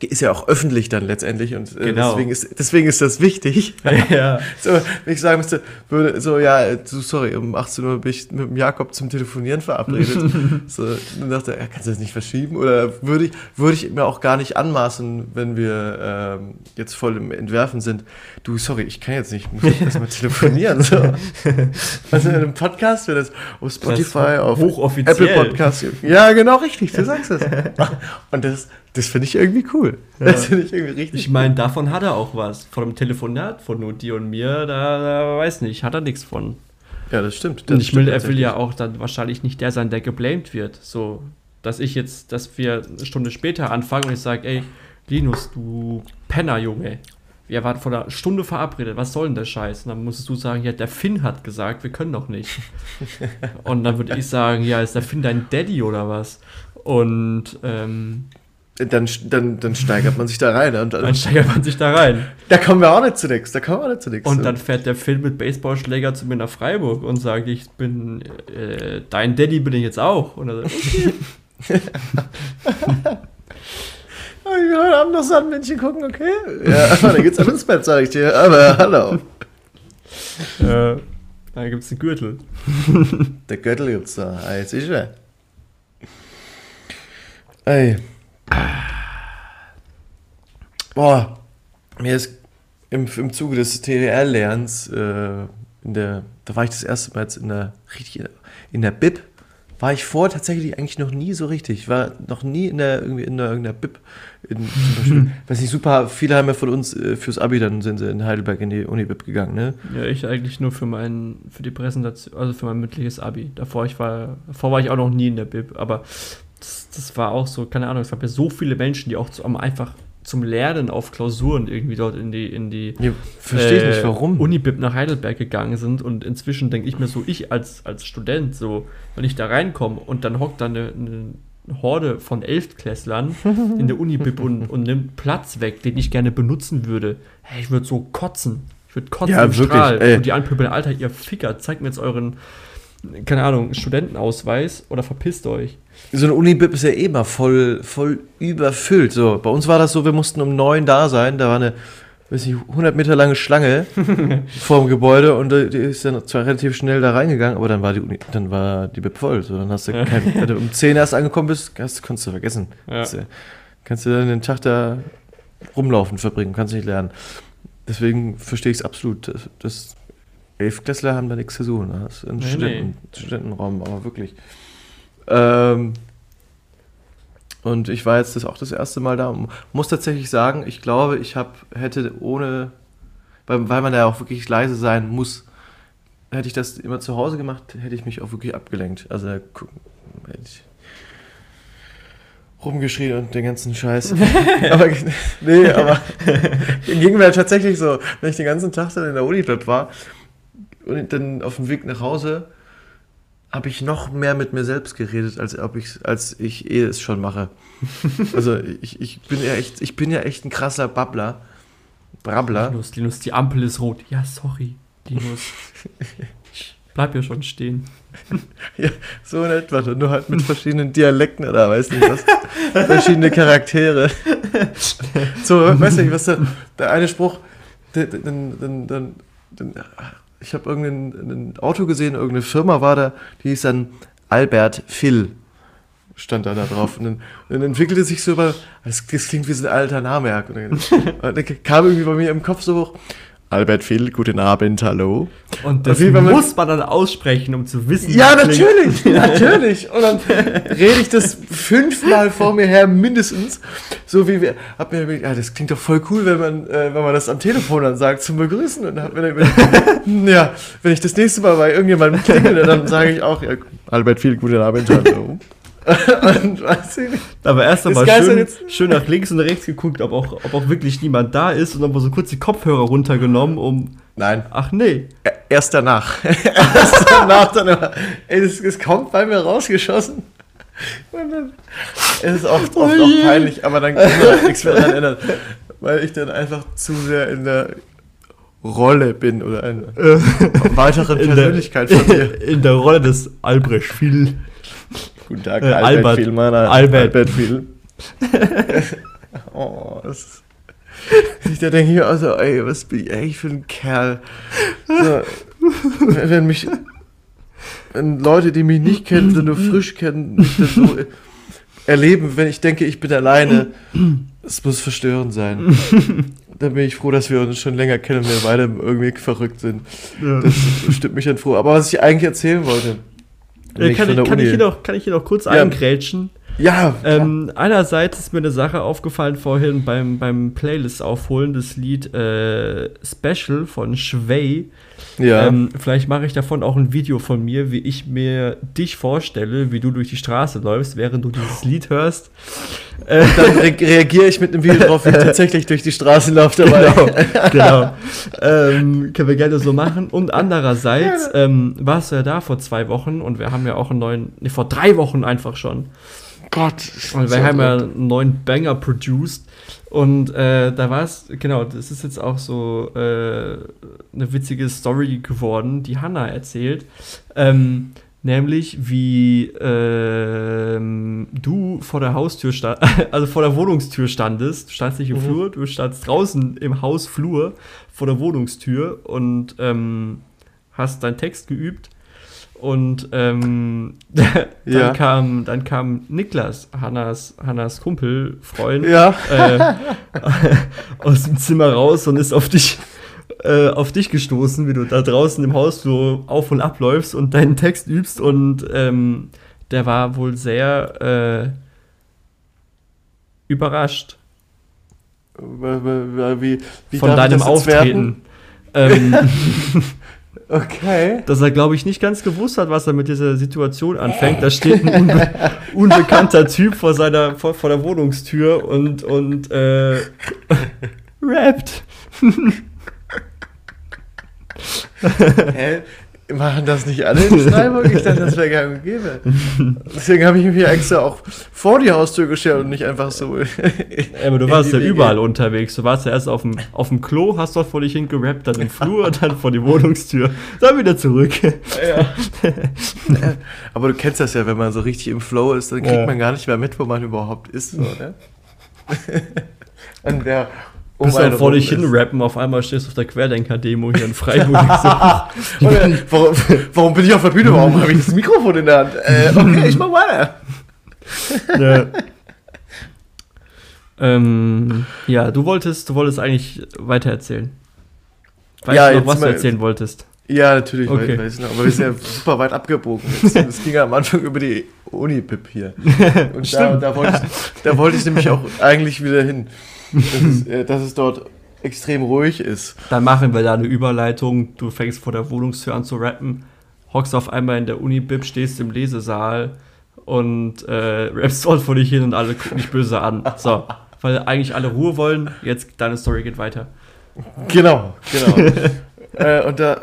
ist ja auch öffentlich dann letztendlich und äh, Genau. deswegen, ist, deswegen ist das wichtig. ja. So, wenn ich sagen müsste, würde so, ja, du, sorry, um 18 Uhr bin ich mit dem Jakob zum Telefonieren verabredet. so, dann dachte er, ja, kannst du das nicht verschieben? Oder würde ich, würde ich mir auch gar nicht anmaßen, wenn wir ähm, jetzt voll im Entwerfen sind. Du, sorry, ich kann jetzt nicht, ich muss erstmal telefonieren. So. Also in einem Podcast, wenn das auf Spotify, auf hochoffiziell. Apple Podcast. Ja, genau, richtig, du sagst es. Und das, das finde ich irgendwie cool. Das finde ich irgendwie richtig Ich meine, davon hat er auch was. Von dem Telefonat von nur dir und mir, da, da weiß nicht, hat er nichts von. Ja, das stimmt. Das Und ich will, er will ja auch dann wahrscheinlich nicht der sein, der geblamed wird. So, dass ich jetzt, dass wir eine Stunde später anfangen und ich sage, ey, Linus, du Penner, Junge. Wir waren vor einer Stunde verabredet, was soll denn der Scheiß? Und dann musstest du sagen, ja, der Finn hat gesagt, wir können noch nicht. und dann würde ich sagen, ja, ist der Finn dein Daddy oder was? Und ähm, dann, dann, dann steigert man sich da rein. Und dann dann, steigert man sich da rein. da kommen wir auch nicht zu nichts. Da kommen wir auch nicht zu nichts. Und dann fährt der Finn mit Baseballschläger zu mir nach Freiburg und sagt, ich bin, äh, dein Daddy bin ich jetzt auch. Und er sagt, Oh, wir heute Abend noch Sandmännchen gucken, okay? Ja, dann geht's ab ins Bett, sag ich dir. Aber hallo. äh, da gibt es einen Gürtel. Der Gürtel gibt's da. Ah, Jetzt ist er. Ey. Boah. Mir ist im, im Zuge des TWR-Lernens, äh, in der, da war ich das erste Mal jetzt in der, richtig, in der Bib, war ich vor tatsächlich eigentlich noch nie so richtig. Ich war noch nie in der, irgendwie in der, irgendeiner Bib. In, zum Beispiel, weiß nicht, super, viele haben ja von uns äh, fürs Abi, dann sind sie in Heidelberg in die Uni-Bib gegangen, ne? Ja, ich eigentlich nur für mein, für die Präsentation, also für mein mündliches Abi. Davor, ich war, davor war ich auch noch nie in der Bib, aber das, war auch so, keine Ahnung, es gab ja so viele Menschen, die auch zu, einfach zum Lernen auf Klausuren irgendwie dort in die, in die Ja, Verstehe äh, nicht, warum. Unibib nach Heidelberg gegangen sind und inzwischen denke ich mir so, ich als, als Student, so, wenn ich da reinkomme und dann hockt da eine, eine Horde von Elftklässlern in der Unibib und, und nimmt Platz weg, den ich gerne benutzen würde. Hey, ich würde so kotzen. Ich würde kotzen Ja, im wirklich, Strahl. ey. Und die anpöbeln, Alter, ihr Ficker, zeigt mir jetzt euren, keine Ahnung, Studentenausweis oder verpisst euch. So eine Uni-Bib ist ja eh immer voll, voll überfüllt. So, bei uns war das so, wir mussten um neun da sein. Da war eine, weiß nicht, 100 Meter lange Schlange vor dem Gebäude und die ist dann zwar relativ schnell da reingegangen, aber dann war die Uni, dann war die Bib voll. So, dann hast du, kein, wenn du um 10 erst angekommen bist, hast, kannst du vergessen. Ja. Kannst, du- kannst du dann den Tag da rumlaufen verbringen, kannst nicht lernen. Deswegen verstehe ich es absolut. Das, das Elfklässler haben da nichts zu suchen. ne? Das ist ein Nee, Studenten, Studentenraum, aber wirklich. Ähm, und ich war jetzt das auch das erste Mal da. Muss tatsächlich sagen, ich glaube, ich habe hätte ohne, weil, weil man ja auch wirklich leise sein muss, hätte ich das immer zu Hause gemacht, hätte ich mich auch wirklich abgelenkt. Also da hätte ich rumgeschrien und den ganzen Scheiß. aber nee, aber ging mir tatsächlich so, wenn ich den ganzen Tag dann in der Uni dort war und dann auf dem Weg nach Hause habe ich noch mehr mit mir selbst geredet, als ob ich als ich eh es schon mache. Also ich, ich bin ja echt, ich bin ja echt ein krasser Babbler. Brabbler. Linus, Linus, die Ampel ist rot. Ja, sorry, Linus. Bleib ja schon stehen. Ja, so in etwa. Nur halt mit verschiedenen Dialekten oder weiß nicht was. verschiedene Charaktere. So, weiß nicht, was der, der eine Spruch, der- der- dann, dann, dann, dann, ich habe irgendein ein Auto gesehen, irgendeine Firma war da, die hieß dann Albert Phil. Stand da, da drauf. Und dann, dann entwickelte sich so über, das, das klingt wie so ein alter Name. Und dann, und dann kam irgendwie bei mir im Kopf so hoch, Albert Phil, guten Abend, hallo. Und das mal- muss man dann aussprechen, um zu wissen, Ja, natürlich, natürlich. Und dann rede ich das fünfmal vor mir her mindestens. So wie wir, hab mir ja, das klingt doch voll cool, wenn man, äh, wenn man das am Telefon dann sagt, zum Begrüßen. Und dann hab mir dann überlegt, ja, wenn ich das nächste Mal bei irgendjemandem klingel, dann sage ich auch, ja, Albert, viel guten Abend, hallo. Und weiß ich nicht. Aber erst einmal schön, schön nach links und rechts geguckt, ob auch, ob auch wirklich niemand da ist und dann mal so kurz die Kopfhörer runtergenommen, um. Nein, Ach nee. erst danach. erst danach dann immer, ey, das, das kommt bei mir rausgeschossen. Dann, es ist oft, oft Oh auch peinlich, aber dann kann man halt nichts mehr daran ändern. Weil ich dann einfach zu sehr in der Rolle bin oder einer weiteren In der- Persönlichkeit von mir. In der Rolle des Albrecht Viel. Guten Tag, Äh, Albert, Albert- Vielmann. Albert. Albert Viel. Oh, das ist. Ich da denke ich also, ey, was bin ich eigentlich für ein Kerl? So, wenn wenn mich. Wenn Leute, die mich nicht kennen, so nur frisch kennen, mich dann so erleben, wenn ich denke, ich bin alleine. Es muss verstörend sein. Da bin ich froh, dass wir uns schon länger kennen und wir beide irgendwie verrückt sind. Ja. Das stimmt mich dann froh. Aber was ich eigentlich erzählen wollte. Äh, kann, ich, kann, ich hier noch, kann ich hier noch kurz Ja. eingrätschen? Ja, Ähm, einerseits ist mir eine Sache aufgefallen vorhin beim, beim Playlist aufholen, das Lied äh, Special von Schwey. ja. Ähm, vielleicht mache ich davon auch ein Video von mir, wie ich mir dich vorstelle, wie du durch die Straße läufst, während du dieses Lied hörst. Äh, dann re reagiere ich mit einem Video drauf, wie ich tatsächlich durch die Straße laufe dabei. genau, genau. ähm, können wir gerne so machen. Und andererseits ähm, warst du ja da vor zwei Wochen und wir haben ja auch einen neuen, nee, vor drei Wochen einfach schon. Gott. Und wir haben ja einen neuen Banger produced. Und äh, da war es, genau, das ist jetzt auch so äh, eine witzige Story geworden, die Hannah erzählt. Ähm, nämlich, wie ähm, du vor der Haustür stand, also vor der Wohnungstür standest. Du standst nicht im Mhm. Flur, du standst draußen im Hausflur vor der Wohnungstür und ähm, hast deinen Text geübt. Und ähm, dann, Ja. kam, dann kam Niklas, Hannas, Hannas Kumpel, Freund, Ja. äh, aus dem Zimmer raus und ist auf dich, äh, auf dich gestoßen, wie du da draußen im Haus so auf und abläufst und deinen Text übst. Und ähm, der war wohl sehr äh, überrascht Wie, wie von darf ich deinem das jetzt werten? Auftreten. ähm, Okay. dass er, glaube ich, nicht ganz gewusst hat, was er mit dieser Situation anfängt. Da steht ein unbe unbekannter Typ vor seiner vor, vor der Wohnungstür und und äh, rappt. Hä? Machen das nicht alle in Freiburg? Ich dachte, das wäre gang und gäbe. Deswegen habe ich mich hier extra auch vor die Haustür gestellt und nicht einfach so. Aber du warst ja Wege. überall unterwegs. Du warst ja erst auf dem, auf dem Klo, hast dort vor dich hin gerappt, dann im Flur, dann vor die Wohnungstür, dann wieder zurück. Aber du kennst das ja, wenn man so richtig im Flow ist, dann kriegt Ja. man gar nicht mehr mit, wo man überhaupt ist. So, ne? und wer um Bist dann vor dich ist. hin rappen, auf einmal stehst du auf der Querdenker-Demo hier in Freiburg. so, äh, warum, warum bin ich auf der Bühne? Warum habe ich das Mikrofon in der Hand? Äh, okay, ich mach weiter. ja. ähm, ja, du wolltest, du wolltest eigentlich weitererzählen. Weißt Ja, du noch, was du erzählen wolltest? Ja, natürlich, Okay. weiß, noch, aber wir sind ja super weit abgebogen. Es ging ja am Anfang über die Uni-Pip hier. Und da, da, wollte ich, da wollte ich nämlich auch eigentlich wieder hin. Dass es, äh, dass es dort extrem ruhig ist. Dann machen wir da eine Überleitung. Du fängst vor der Wohnungstür an zu rappen, hockst auf einmal in der Uni-Bib, stehst im Lesesaal und äh, rappst dort vor dich hin und alle gucken dich böse an. So, weil eigentlich alle Ruhe wollen. Jetzt deine Story geht weiter. Genau, genau. äh, und da.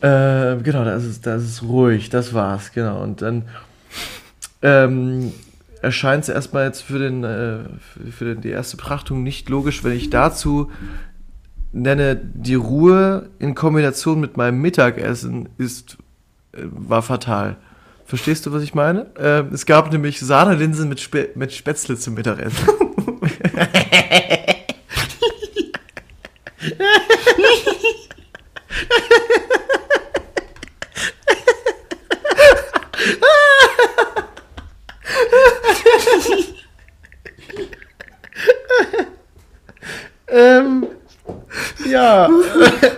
Äh, genau, da ist, es, da ist es ruhig, das war's, genau. Und dann ähm, erscheint es erstmal jetzt für, den, äh, für, für den, die erste Betrachtung nicht logisch, wenn ich dazu nenne, die Ruhe in Kombination mit meinem Mittagessen ist, äh, war fatal. Verstehst du, was ich meine? Ähm, es gab nämlich Sahnelinsen mit, Spe mit Spätzle zum Mittagessen. ähm, ja.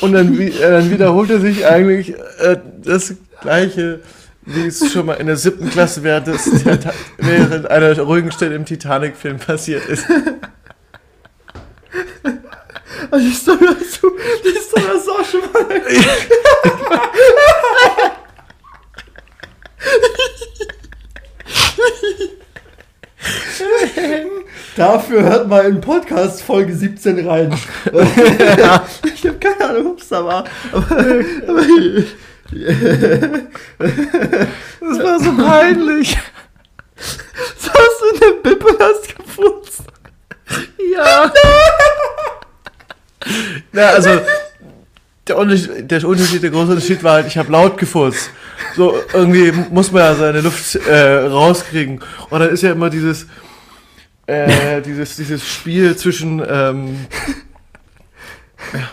Und dann, äh, dann wiederholte sich eigentlich äh, das Gleiche, wie es schon mal in der siebten Klasse während, des, während einer ruhigen Stelle im Titanic-Film passiert ist. Also die Story hast du, die Story hast du auch schon mal. Dafür hört mal in Podcast Folge 17 rein. ich habe keine Ahnung, ob es da war. Aber, aber Das war so peinlich. saß du in der Bib und hast gefurzt. Ja. Na, also, der Unterschied, der Unterschied, der große Unterschied war halt, ich habe laut gefurzt. So, irgendwie muss man ja seine Luft äh, rauskriegen. Und dann ist ja immer dieses, äh, dieses, dieses Spiel zwischen, ähm, ja,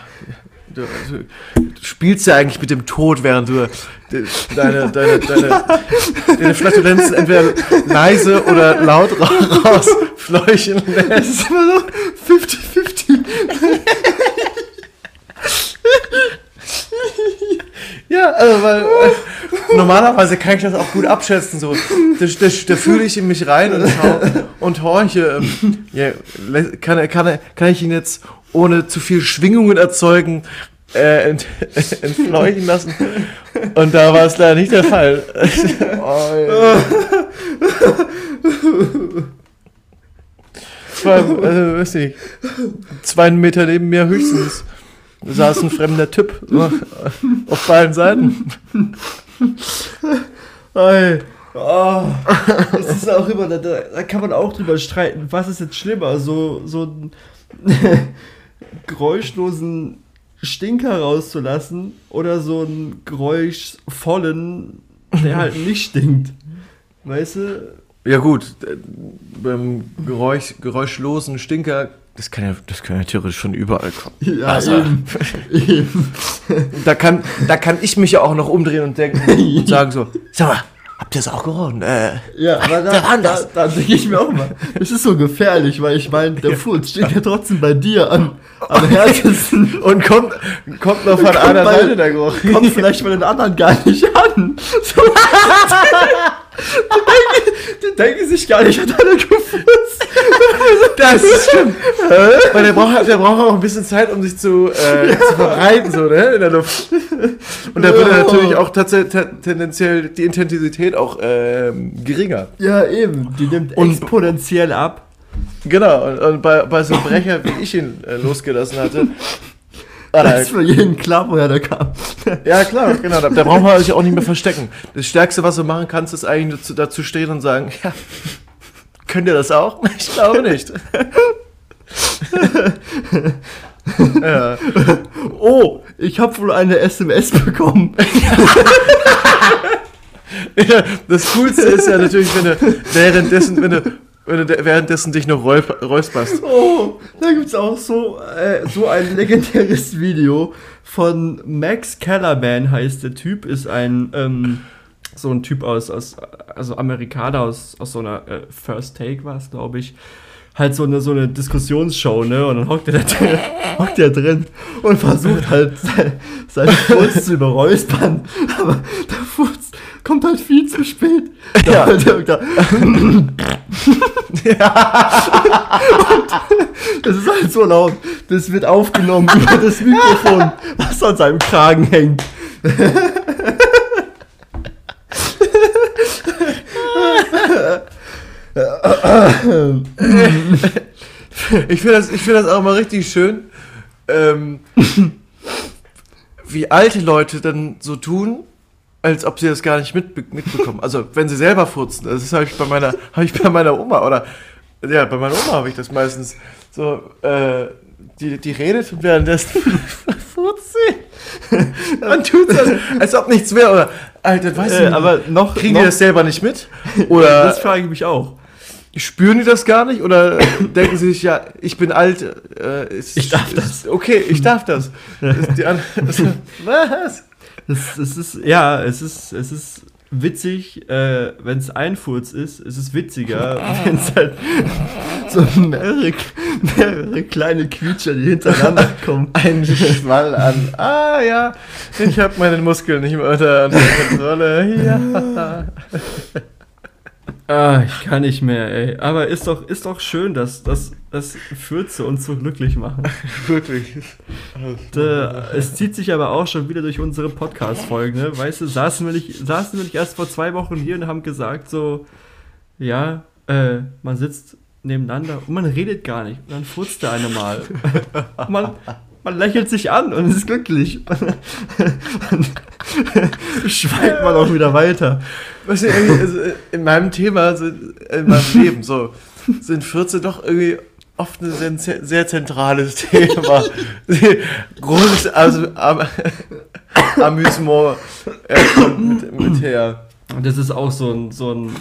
du, du, du spielst ja eigentlich mit dem Tod, während du de- deine, deine, deine, deine Flatulenzen entweder leise oder laut ra rausfleuchen lässt. Es ist immer so 50-50. Ja, also weil äh, normalerweise kann ich das auch gut abschätzen. So, da, da, da fühle ich in mich rein und, schau, und horche. Ähm, ja, kann, kann, kann ich ihn jetzt ohne zu viel Schwingungen erzeugen äh, ent, entfleuchen lassen? Und da war es leider nicht der Fall. oh. Vor allem, also, weiß nicht, zwei Meter neben mir höchstens saß ein fremder Typ so, auf beiden Seiten. Ey. Oh, das ist auch immer, da, da da kann man auch drüber streiten, was ist jetzt schlimmer, so, so einen geräuschlosen Stinker rauszulassen oder so einen geräuschvollen, der halt nicht stinkt. Weißt du? Ja gut, äh, beim Geräusch, geräuschlosen Stinker, das kann ja, das kann ja theoretisch schon überall kommen. Ja, Also- eben. eben. Da kann, da kann ich mich ja auch noch umdrehen und denken und sagen so, sag mal, habt ihr es auch gerochen? Äh, Ja, aber da, da, das? da denke ich mir auch mal, es ist so gefährlich, weil ich meine, der Furz steht ja trotzdem bei dir an, am härtesten. und kommt, kommt noch von Kommt einer bei- Seite der Geruch. kommt vielleicht bei den anderen gar nicht an. So, die, denken, die denken sich gar nicht, hat einer gefurzt. Das stimmt. Weil der braucht, der braucht auch ein bisschen Zeit, um sich zu, äh, zu verbreiten, so, ne, in der Luft. Und da wird Ja. natürlich auch tendenziell die Intensität auch ähm, geringer. Ja, eben. Die nimmt Und- exponentiell ab. Genau, und, und bei, bei so einem Brecher, wie ich ihn äh, losgelassen hatte, ah, da, Das ist für jeden klar, woher der kam. ja klar, genau, da, da braucht man sich auch nicht mehr verstecken. Das Stärkste, was du machen kannst, ist eigentlich dazu, dazu stehen und sagen, ja, könnt ihr das auch? Ich glaube nicht. ja. Oh, ich habe wohl eine SMS bekommen. Ja, das Coolste ist ja natürlich, wenn du währenddessen, wenn du, wenn du währenddessen dich noch räu- räusperst. Oh, da gibt's auch so, äh, so ein legendäres Video von Max Kellerman heißt der Typ, ist ein, ähm, so ein Typ aus, aus also Amerikaner aus, aus so einer äh, First Take war es, glaube ich. Halt so eine, so eine Diskussionsshow, ne? Und dann hockt er da drin, hockt er drin und versucht halt sein, seinen Furz zu überräuspern. Aber der Furz kommt halt viel zu spät. Ja. Da, da, da, Das ist halt so laut. Das wird aufgenommen über das Mikrofon, was an seinem Kragen hängt. Ich finde das, find das auch mal richtig schön, ähm, wie alte Leute dann so tun, als ob sie das gar nicht mit, mitbekommen. Also wenn sie selber furzen, das habe ich bei meiner, habe ich bei meiner Oma oder ja, bei meiner Oma habe ich das meistens so, äh, die, die redet und währenddessen furzt sie. Man tut das, als ob nichts wäre. Oder, Alter, weißt Äh, du, aber noch, kriegen noch die das selber nicht mit? Oder das frage ich mich auch. Spüren die das gar nicht oder denken sie sich, ja, ich bin alt, äh, ist, Ich darf ist, Okay, ich darf das. Die was? Es, es ist, ja, es ist, es ist witzig, äh, wenn es ein Furz ist. Es ist witziger, wenn es halt so mehrere, mehrere kleine Quietscher, die hintereinander kommen. Ein Schwall an. Ah ja, ich habe meine Muskeln nicht mehr unter, unter Kontrolle. Ja. Ah, ich kann nicht mehr, ey. Aber ist doch, ist doch schön, dass, dass, dass Fürze uns so glücklich machen. Wirklich. Da, es zieht sich aber auch schon wieder durch unsere Podcast-Folgen, ne? Weißt du, saßen wir, nicht, saßen wir nicht erst vor zwei Wochen hier und haben gesagt, so, ja, äh, man sitzt nebeneinander und man redet gar nicht. Und dann furzt der eine mal. man, man lächelt sich an und ist glücklich. dann schweigt man auch wieder weiter. Was ja irgendwie, also in meinem Thema, sind, in meinem Leben, so, sind 14 doch irgendwie oft ein sehr, sehr zentrales Thema. Groß, also, aber, Amüsement kommt mit, mit her. Und das ist auch so ein, so ein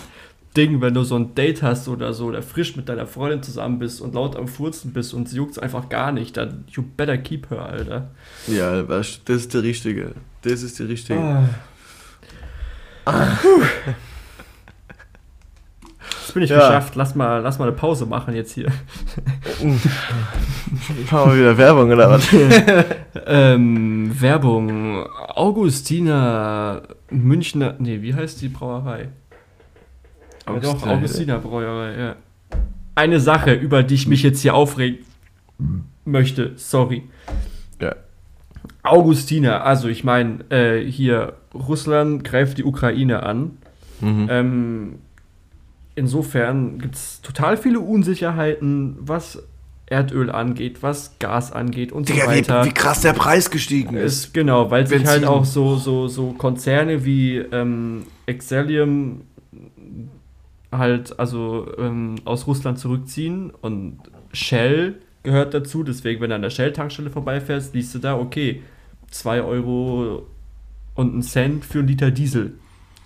Ding, wenn du so ein Date hast oder so, oder frisch mit deiner Freundin zusammen bist und laut am Furzen bist und sie juckt einfach gar nicht, dann you better keep her, Alter. Ja, das ist der Richtige. Das ist die Richtige. Ah. Das bin ich Ja. geschafft. Lass mal, lass mal eine Pause machen jetzt hier. Machen wir wieder Werbung oder was? Ähm, Werbung. Augustiner Münchner. Nee, wie heißt die Brauerei? Ja, doch, Augustiner. Augustiner Brauerei, ja. Eine Sache, über die ich mich jetzt hier aufregen möchte. Sorry. Ja. Augustiner, also ich meine, äh, hier, Russland greift die Ukraine an. Mhm. Ähm, insofern gibt es total viele Unsicherheiten, was Erdöl angeht, was Gas angeht und so Digga, weiter. wie, wie krass der Preis gestiegen ist. Ist, genau, weil sich halt Benzin. auch so, so, so Konzerne wie ähm, Excellium halt also ähm, aus Russland zurückziehen und Shell gehört dazu. Deswegen, wenn du an der Shell-Tankstelle vorbeifährst, liest du da, okay, 2 Euro und ein Cent für einen Liter Diesel.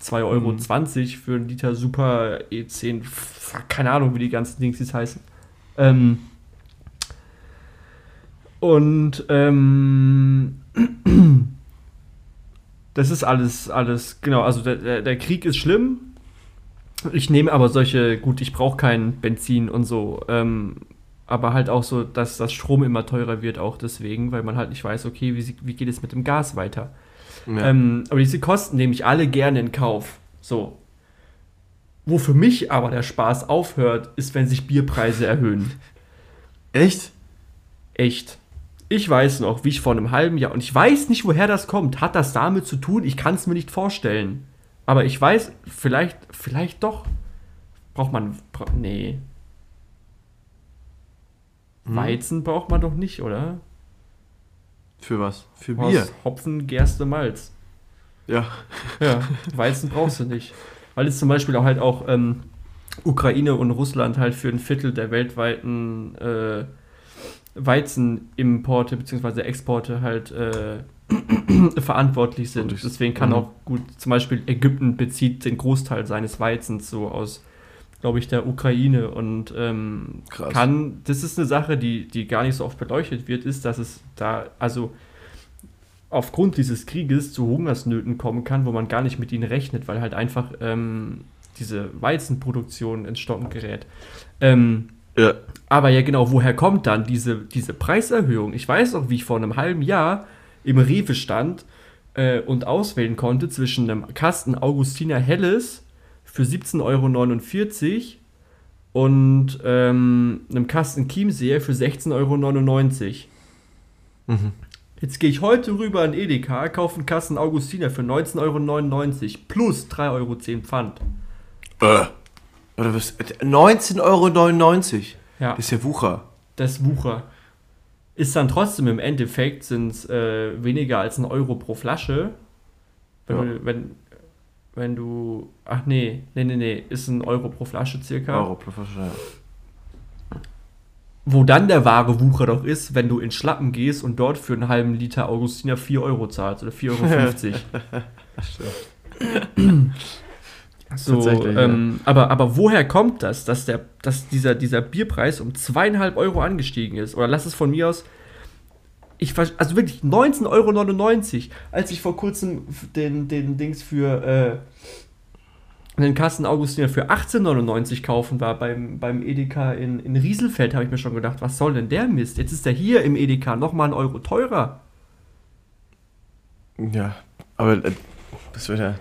2,20 Euro Mhm. 20 für einen Liter Super E10. Fuck, keine Ahnung, wie die ganzen Dings jetzt heißen. Ähm, und ähm, das ist alles, alles, genau, also der, der Krieg ist schlimm. Ich nehme aber solche, gut, ich brauche kein Benzin und so, ähm, aber halt auch so, dass das Strom immer teurer wird, auch deswegen, weil man halt nicht weiß, okay, wie, wie geht es mit dem Gas weiter. Ja. Ähm, aber diese Kosten nehme ich alle gerne in Kauf. So. Wo für mich aber der Spaß aufhört, ist, wenn sich Bierpreise erhöhen. Echt? Echt. Ich weiß noch, wie ich vor einem halben Jahr, und ich weiß nicht, woher das kommt. Hat das damit zu tun? Ich kann es mir nicht vorstellen. Aber ich weiß, vielleicht, vielleicht doch. Braucht man. Bra nee. Hm? Weizen braucht man doch nicht, oder? Für was? Für Bier. Hopfen, Gerste, Malz. Ja. Ja, Weizen brauchst du nicht. Weil es zum Beispiel auch halt auch ähm, Ukraine und Russland halt für ein Viertel der weltweiten äh, Weizenimporte bzw. Exporte halt äh, verantwortlich sind. Deswegen kann mhm. auch gut, zum Beispiel Ägypten bezieht den Großteil seines Weizens so aus, glaube ich, der Ukraine und ähm, kann, das ist eine Sache, die, die gar nicht so oft beleuchtet wird, ist, dass es da, also aufgrund dieses Krieges zu Hungersnöten kommen kann, wo man gar nicht mit ihnen rechnet, weil halt einfach ähm, diese Weizenproduktion ins Stocken gerät. Ähm, Ja. aber ja, genau, woher kommt dann diese, diese Preiserhöhung? Ich weiß auch, wie ich vor einem halben Jahr im Rewe stand äh, und auswählen konnte zwischen einem Kasten Augustiner Helles für 17,49 Euro und ähm, einem Kasten Chiemseer für 16,99 Euro. Mhm. Jetzt gehe ich heute rüber an Edeka, kaufe einen Kasten Augustiner für 19,99 Euro plus 3,10 Euro Pfand. Äh, Oder was? 19,99 Euro. Ja. Ist ja Wucher. das Wucher. Ist dann trotzdem im Endeffekt sind es äh, weniger als ein Euro pro Flasche. Wenn, Ja. du, wenn, wenn du. Ach nee, nee, nee, nee, ist ein Euro pro Flasche circa. Euro pro Flasche, ja. Wo dann der wahre Wucher doch ist, wenn du in Schlappen gehst und dort für einen halben Liter Augustiner 4 Euro zahlst oder 4,50 Euro. So, ähm, aber, aber woher kommt das, dass, der, dass dieser, dieser Bierpreis um zweieinhalb Euro angestiegen ist? Oder lass es von mir aus, ich, also wirklich 19,99 Euro, als ich vor kurzem den, den Dings für äh, den Kasten Augustiner für 18,99 Euro kaufen war beim, beim Edeka in, in Rieselfeld, habe ich mir schon gedacht, was soll denn der Mist? Jetzt ist der hier im Edeka nochmal einen Euro teurer. Ja, aber äh, das wird ja.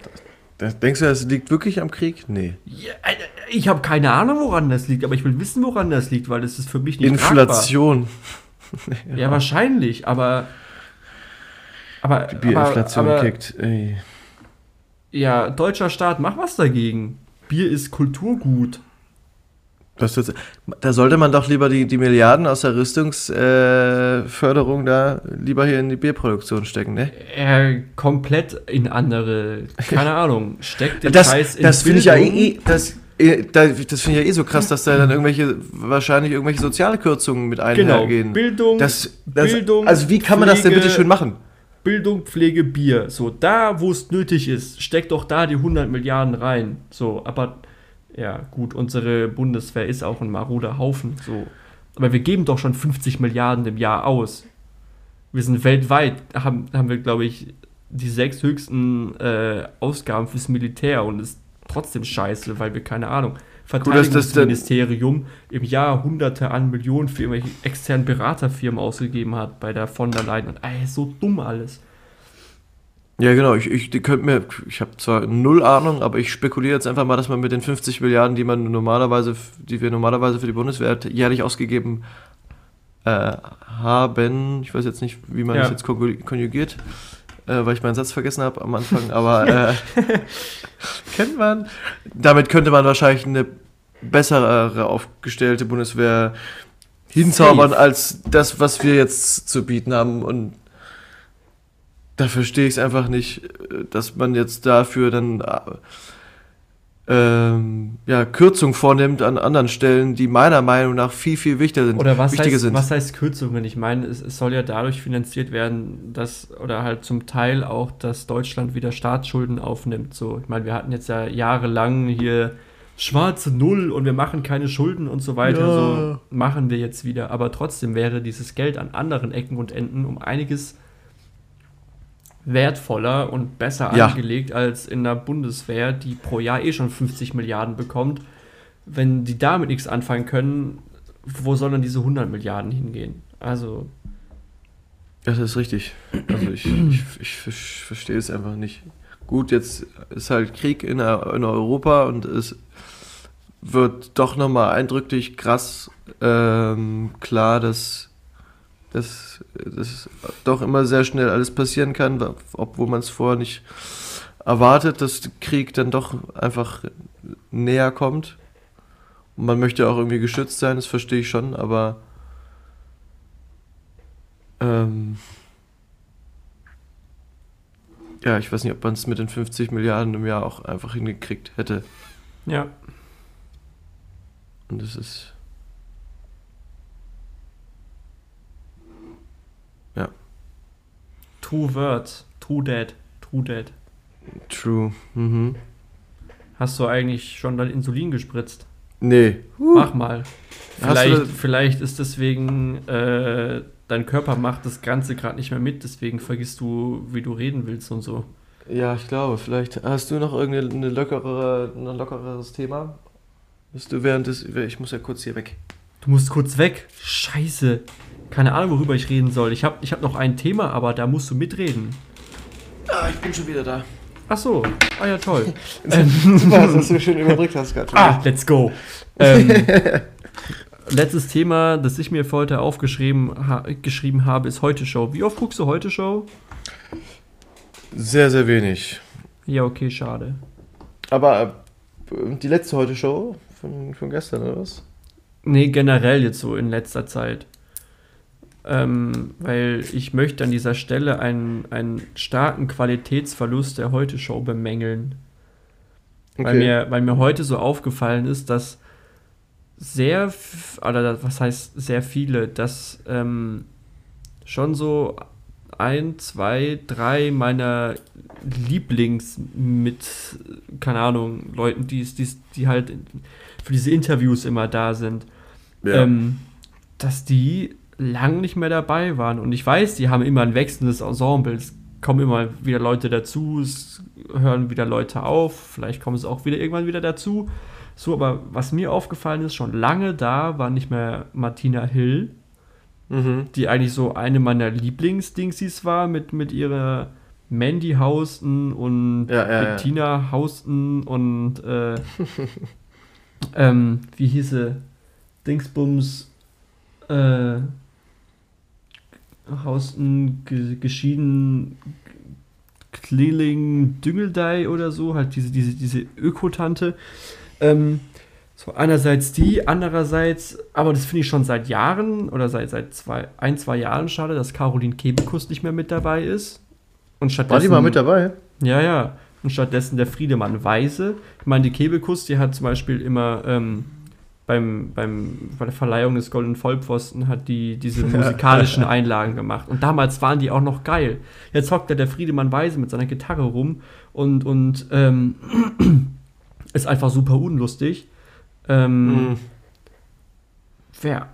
Denkst du, das liegt wirklich am Krieg? Nee. Ja, Alter, ich habe keine Ahnung, woran das liegt, aber ich will wissen, woran das liegt, weil das ist für mich nicht Inflation. tragbar. Ja, wahrscheinlich, aber. Aber. Die Bierinflation aber, aber, kickt. Ey. Ja, deutscher Staat, mach was dagegen. Bier ist Kulturgut. Was tut's- da sollte man doch lieber die, die Milliarden aus der Rüstungsförderung äh, da lieber hier in die Bierproduktion stecken, ne? Er komplett in andere. Keine Ahnung. Steckt den Das, Scheiß in das finde ich ja Bildung. eh, das, eh, da- das finde ich ja eh so krass, dass da dann irgendwelche, wahrscheinlich irgendwelche Sozialkürzungen mit Genau. einhergehen. Bildung. Das, das, Bildung, also wie kann man das denn bitte Pflege- schön machen? Bildung, Pflege, Bier. So, da, wo es nötig ist, steckt doch da die 100 Milliarden rein. So, aber ja, gut, unsere Bundeswehr ist auch ein maroder Haufen. So. Aber wir geben doch schon 50 Milliarden im Jahr aus. Wir sind weltweit, haben, haben wir, glaube ich, die sechs höchsten äh, Ausgaben fürs Militär und ist trotzdem scheiße, weil wir keine Ahnung. Verteidigungsministerium im Jahr Hunderte an Millionen für irgendwelche externen Beraterfirmen ausgegeben hat bei der von der Leyen. Und ey, so dumm alles. Ja, genau. Ich, ich könnte mir, ich habe zwar null Ahnung, aber ich spekuliere jetzt einfach mal, dass man mit den 50 Milliarden, die man normalerweise, die wir normalerweise für die Bundeswehr jährlich ausgegeben äh, haben, ich weiß jetzt nicht, wie man ja. das jetzt konjugiert, äh, weil ich meinen Satz vergessen habe am Anfang, aber äh, kennt man. Damit könnte man wahrscheinlich eine bessere aufgestellte Bundeswehr hinzaubern Safe. als das, was wir jetzt zu bieten haben. Und da verstehe ich es einfach nicht, dass man jetzt dafür dann ähm, ja, Kürzung vornimmt an anderen Stellen, die meiner Meinung nach viel, viel wichtiger sind. Oder was, wichtiger heißt, sind. was heißt Kürzungen? Ich meine, es, es, soll ja dadurch finanziert werden, dass, oder halt zum Teil auch, dass Deutschland wieder Staatsschulden aufnimmt. So, ich meine, wir hatten jetzt ja jahrelang hier schwarze Null und wir machen keine Schulden und so weiter. Ja. So machen wir jetzt wieder. Aber trotzdem wäre dieses Geld an anderen Ecken und Enden um einiges wertvoller und besser ja. angelegt als in der Bundeswehr, die pro Jahr eh schon 50 Milliarden bekommt. Wenn die damit nichts anfangen können, wo sollen diese 100 Milliarden hingehen? Also. Das ist richtig. Also ich, ich, ich, ich verstehe es einfach nicht. Gut, jetzt ist halt Krieg in, in Europa und es wird doch nochmal eindrücklich krass ähm, klar, dass dass das doch immer sehr schnell alles passieren kann, obwohl man es vorher nicht erwartet, dass der Krieg dann doch einfach näher kommt. Und man möchte auch irgendwie geschützt sein, das verstehe ich schon, aber ähm, ja, ich weiß nicht, ob man es mit den 50 Milliarden im Jahr auch einfach hingekriegt hätte. Ja. Und das ist True Words. True Dead. True Dead. True. Mhm. Hast du eigentlich schon dein Insulin gespritzt? Nee. Uh. Mach mal. Vielleicht, vielleicht ist deswegen, äh, dein Körper macht das Ganze gerade nicht mehr mit, deswegen vergisst du, wie du reden willst und so. Ja, ich glaube, vielleicht hast du noch irgendein lockere, ein lockeres Thema? Bist du während des. Ich muss ja kurz hier weg. Du musst kurz weg? Scheiße keine Ahnung, worüber ich reden soll. Ich habe ich hab noch ein Thema, aber da musst du mitreden. Ah, ich bin schon wieder da. Ach so, ah ja, toll. Super, dass du schön überbrückt hast gerade. Ah, let's go. ähm, letztes Thema, das ich mir für heute aufgeschrieben ha geschrieben habe, ist Heute Show. Wie oft guckst du Heute Show? Sehr, sehr wenig. Ja, okay, schade. Aber äh, die letzte Heute Show von, von gestern, oder was? Nee, generell jetzt so in letzter Zeit ähm, weil ich möchte an dieser Stelle einen, einen starken Qualitätsverlust der Heute-Show bemängeln. Okay. Weil, mir, weil mir heute so aufgefallen ist, dass sehr, oder was heißt sehr viele, dass ähm, schon so ein, zwei, drei meiner Lieblings mit, keine Ahnung, Leuten, die, die, die halt für diese Interviews immer da sind, ja. ähm, dass die lang nicht mehr dabei waren. Und ich weiß, die haben immer ein wechselndes Ensemble. Es kommen immer wieder Leute dazu, es hören wieder Leute auf, vielleicht kommen es auch wieder irgendwann wieder dazu. So, aber was mir aufgefallen ist, schon lange da war nicht mehr Martina Hill, mhm. die eigentlich so eine meiner Lieblingsdingsies war mit, mit ihrer Mandy Hausten und ja, ja, Bettina ja. Hausten und äh, ähm, wie hieße Dingsbums äh, Hausten geschieden Kleling Düngeldei oder so, halt diese, diese, diese Ökotante. Ähm, so einerseits die, andererseits, aber das finde ich schon seit Jahren oder seit, seit zwei, ein, zwei Jahren schade, dass Caroline Kebekus nicht mehr mit dabei ist. Und stattdessen, War die mal mit dabei? Ja, ja. Und stattdessen der Friedemann Weise. Ich meine, die Kebekus, die hat zum Beispiel immer ähm, beim, beim, bei der Verleihung des Golden Vollpfosten hat die diese musikalischen Einlagen gemacht. Und damals waren die auch noch geil. Jetzt hockt da der Friedemann Weise mit seiner Gitarre rum und, und ähm, ist einfach super unlustig. Ähm, Mhm. Wer.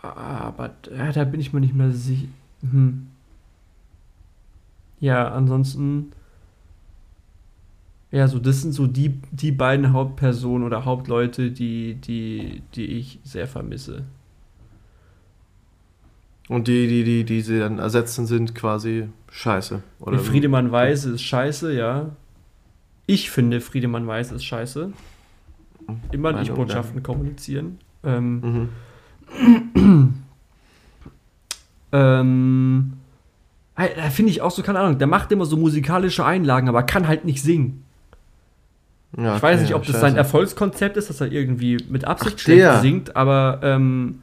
Aber ja, da bin ich mir nicht mehr sicher. Hm. Ja, ansonsten. Ja, so das sind so die, die beiden Hauptpersonen oder Hauptleute, die, die, die ich sehr vermisse. Und die, die, die, die sie dann ersetzen, sind quasi scheiße. Oder Der Friedemann Weiß ist scheiße, ja. Ich finde, Friedemann Weiß ist scheiße. Immer Meine Ich-Botschaften kommunizieren. Ähm, Mhm. Ähm, da finde ich auch so, keine Ahnung, der macht immer so musikalische Einlagen, aber kann halt nicht singen. Ja, ich weiß okay, nicht, ob das scheiße. sein Erfolgskonzept ist, dass er irgendwie mit Absicht Ach, schlecht singt, aber ähm,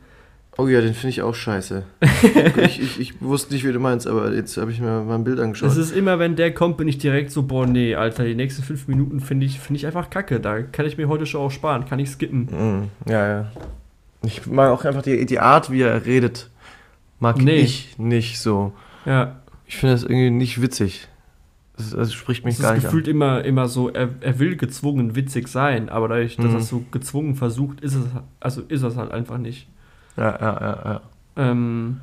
Oh ja, den finde ich auch scheiße. ich, ich, ich wusste nicht, wie du meinst, aber jetzt habe ich mir mal ein Bild angeschaut. es ist immer, wenn der kommt, bin ich direkt so, boah, nee, Alter, die nächsten fünf Minuten finde ich, finde ich einfach kacke. Da kann ich mir heute schon auch sparen, kann ich skippen. Mhm, ja, ja. Ich mag auch einfach die, die Art, wie er redet. Mag Nee. ich nicht so. Ja, Ich finde das irgendwie nicht witzig. Das, das spricht mich es gar ist nicht gefühlt immer, immer so, er, er will gezwungen witzig sein, aber dadurch, dass Mhm. er es so gezwungen versucht, ist es, also ist es halt einfach nicht. an. Ja, ja, ja, ja. Ähm,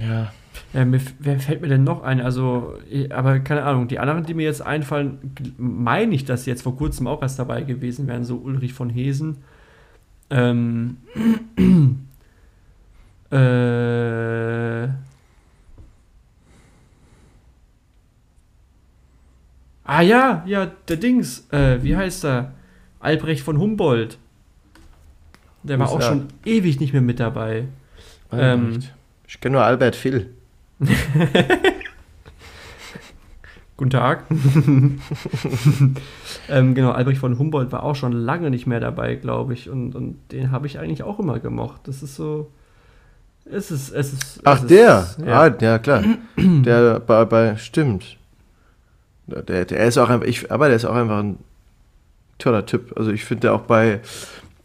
Ja. Ja, mir, wer fällt mir denn noch ein? Also, aber keine Ahnung, die anderen, die mir jetzt einfallen, meine ich, dass sie jetzt vor kurzem auch erst dabei gewesen wären, so Ulrich von Hesen. Ähm, äh, ah ja, ja, der Dings, äh, wie heißt er? Albrecht von Humboldt. Der war auch er- schon ewig nicht mehr mit dabei. Ähm, ich kenne nur Albert Phil. Guten Tag. ähm, genau, Albrecht von Humboldt war auch schon lange nicht mehr dabei, glaube ich. Und, und den habe ich eigentlich auch immer gemocht. Das ist so. Es ist. Es ist Ach, es der? Ist, ja. Ah, ja, klar. der bei, bei stimmt. Der, der ist auch einfach, ich, aber der ist auch einfach ein toller Typ. Also ich finde der auch bei,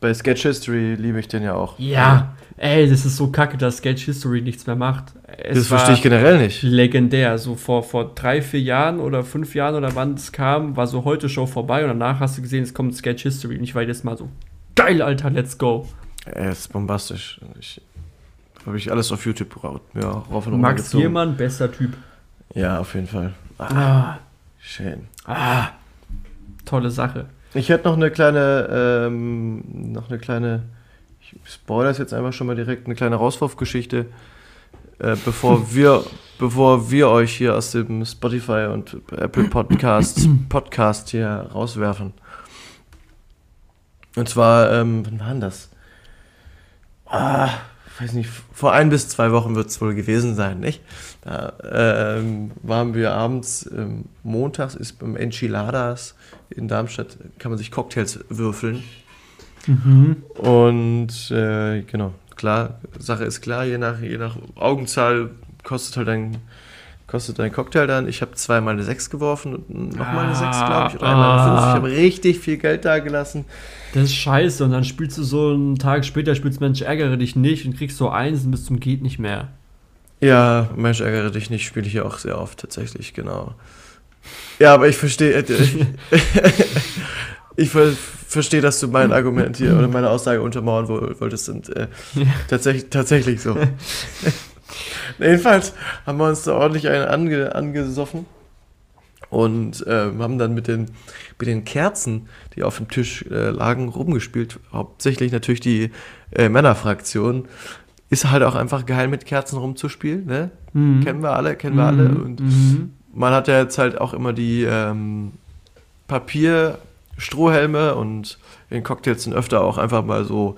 bei Sketch History liebe ich den ja auch. ja, ey, das ist so kacke, dass Sketch History nichts mehr macht. Es Das verstehe ich generell nicht. legendär. So vor, vor drei, vier Jahren oder fünf Jahren oder wann es kam, war so heute Show vorbei und danach hast du gesehen, es kommt Sketch History. Und ich war jedes Mal so, geil, Alter, let's go. Er ist bombastisch. Habe ich alles auf YouTube ja, rauf und runter Max. Giermann, bester Typ. Ja, auf jeden Fall. Ah, Schön. ah, tolle Sache. Ich hätte noch eine kleine, ähm, noch eine kleine, ich spoilere es jetzt einfach schon mal direkt, eine kleine Rauswurfgeschichte, äh, bevor wir, bevor wir euch hier aus dem Spotify und Apple Podcasts Podcast hier rauswerfen. Und zwar, ähm, wann war denn das? Ah, weiß nicht, vor ein bis zwei Wochen wird es wohl gewesen sein, nicht? Da ähm, waren wir abends, ähm, montags ist beim Enchiladas in Darmstadt, kann man sich Cocktails würfeln. Und äh, genau, klar, Sache ist klar, je nach, je nach Augenzahl kostet halt ein, kostet ein Cocktail dann. Ich habe zweimal eine 6 geworfen und nochmal eine 6, glaube ich, oder einmal eine 5. Ich habe richtig viel Geld da gelassen. Das ist scheiße und dann spielst du so einen Tag später, spielst Mensch, ärgere dich nicht und kriegst so eins und bis zum geht nicht mehr. Ja, Mensch, ärgere dich nicht, spiele ich ja auch sehr oft tatsächlich, genau. Ja, aber ich verstehe, äh, ich ver verstehe, dass du mein Argument hier oder meine Aussage untermauern wo- wolltest und äh, tatsächlich, tatsächlich so. Jedenfalls haben wir uns da ordentlich einen ange, angesoffen und ähm, haben dann mit den, mit den Kerzen, die auf dem Tisch äh, lagen, rumgespielt. Hauptsächlich natürlich die äh, Männerfraktion. Ist halt auch einfach geil, mit Kerzen rumzuspielen, ne? Mhm. Kennen wir alle, kennen wir alle. Und Mhm. man hat ja jetzt halt auch immer die ähm, Papier-Strohhelme und in Cocktails sind öfter auch einfach mal so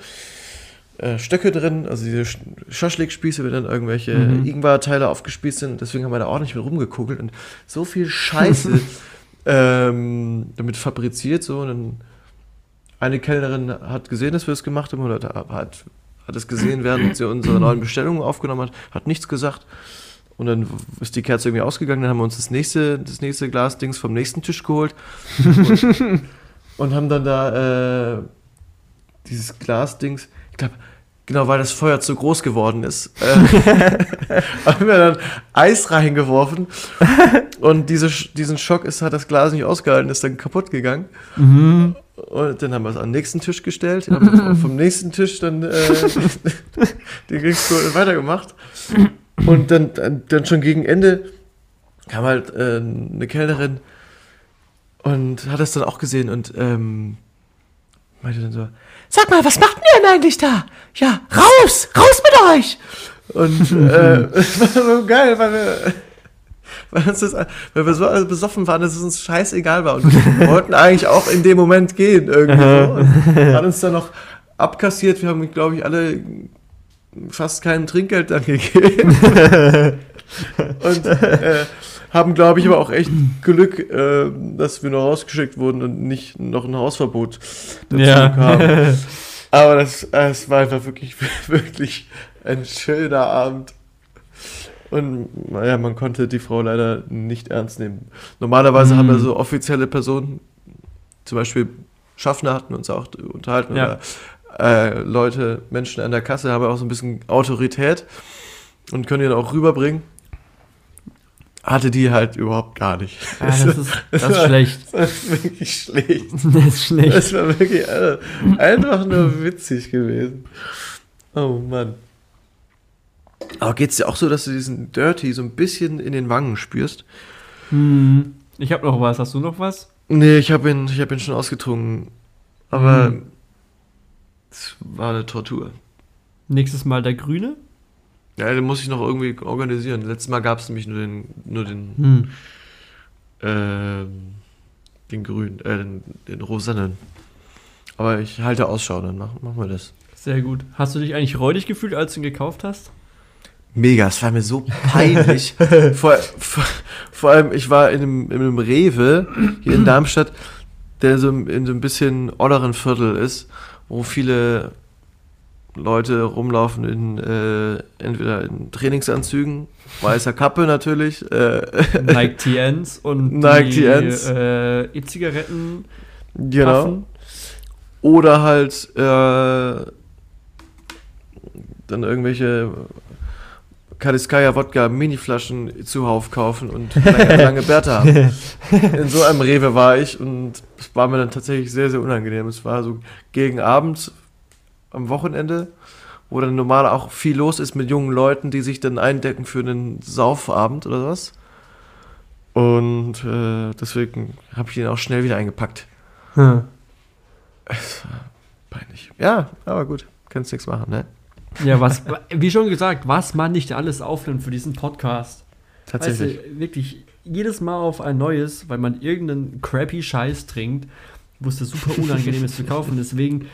äh, Stöcke drin, also diese Sch- Schaschlikspieße, wenn dann irgendwelche Mhm. Ingwer-Teile aufgespießt sind. Deswegen haben wir da ordentlich mit rumgekugelt und so viel Scheiße ähm, damit fabriziert. So. Und dann eine Kellnerin hat gesehen, dass wir es gemacht haben oder hat, hat, es gesehen, während sie unsere neuen Bestellungen aufgenommen hat, hat nichts gesagt. Und dann ist die Kerze irgendwie ausgegangen, dann haben wir uns das nächste, das nächste Glas-Dings vom nächsten Tisch geholt. Und und haben dann da äh, dieses Glasdings, ich glaube, genau, weil das Feuer zu groß geworden ist, äh, haben wir dann Eis reingeworfen und diese, diesen Schock ist, hat das Glas nicht ausgehalten, ist dann kaputt gegangen. Mhm. Und dann haben wir es an den nächsten Tisch gestellt, haben vom nächsten Tisch dann äh, den Kriegsgurt weitergemacht. Und dann, dann, dann schon gegen Ende kam halt äh, eine Kellnerin und hat das dann auch gesehen und ähm, meinte dann so, sag mal, was macht ihr denn eigentlich da? Ja, raus, raus mit euch! Und äh, es war so geil, weil wir, weil, uns das, weil wir so alle besoffen waren, dass es uns scheißegal war. Und wir wollten eigentlich auch in dem Moment gehen irgendwie so. Und hat uns dann noch abkassiert. Wir haben, glaube ich, alle fast kein Trinkgeld dann gegeben. und äh, haben, glaube ich, aber auch echt Glück, äh, dass wir noch rausgeschickt wurden und nicht noch ein Hausverbot dazu Ja. kam. Aber das, es war einfach wirklich, wirklich ein schöner Abend. Und naja, man konnte die Frau leider nicht ernst nehmen. Normalerweise Mhm. haben wir so offizielle Personen, zum Beispiel Schaffner hatten uns auch unterhalten, Ja. oder äh, Leute, Menschen an der Kasse haben auch so ein bisschen Autorität und können ihn auch rüberbringen. Hatte die halt überhaupt gar nicht. Ah, das ist, das ist schlecht. Das ist wirklich schlecht. Das ist schlecht. Das war wirklich äh, einfach nur witzig gewesen. Oh Mann. Aber geht's dir auch so, dass du diesen Dirty so ein bisschen in den Wangen spürst? Hm. Ich habe noch was. Hast du noch was? Nee, ich habe ihn, ich hab ihn schon ausgetrunken. Aber Hm. es war eine Tortur. Nächstes Mal der Grüne? Ja, den muss ich noch irgendwie organisieren. Letztes Mal gab es nämlich nur den, nur den, Hm. ähm, den grünen, äh, den, den rosanen. Aber ich halte Ausschau, dann machen, machen wir das. Sehr gut. Hast du dich eigentlich räudig gefühlt, als du ihn gekauft hast? Mega, es war mir so peinlich. vor, vor, vor allem, ich war in einem, in einem Rewe hier in Darmstadt, der so in so ein bisschen olleren Viertel ist, wo viele Leute rumlaufen in äh, entweder in Trainingsanzügen, weißer Kappe natürlich, äh, Nike TNs und Nike die, TNs. Äh, E-Zigaretten. genau. Affen. Oder halt äh, dann irgendwelche Kaliskaya Wodka Miniflaschen zuhauf kaufen und lange, lange Bärte haben. In so einem Rewe war ich und es war mir dann tatsächlich sehr, sehr unangenehm. Es war so gegen Abend am Wochenende, wo dann normal auch viel los ist mit jungen Leuten, die sich dann eindecken für einen Saufabend oder was. Und äh, deswegen habe ich ihn auch schnell wieder eingepackt. Hm. Peinlich. Ja, aber gut, kannst nichts machen, ne? Ja, was, wie schon gesagt, was man nicht alles aufnimmt für diesen Podcast. Tatsächlich. Weißt du, wirklich jedes Mal auf ein neues, weil man irgendeinen crappy Scheiß trinkt, wo es super unangenehm ist zu kaufen. Deswegen,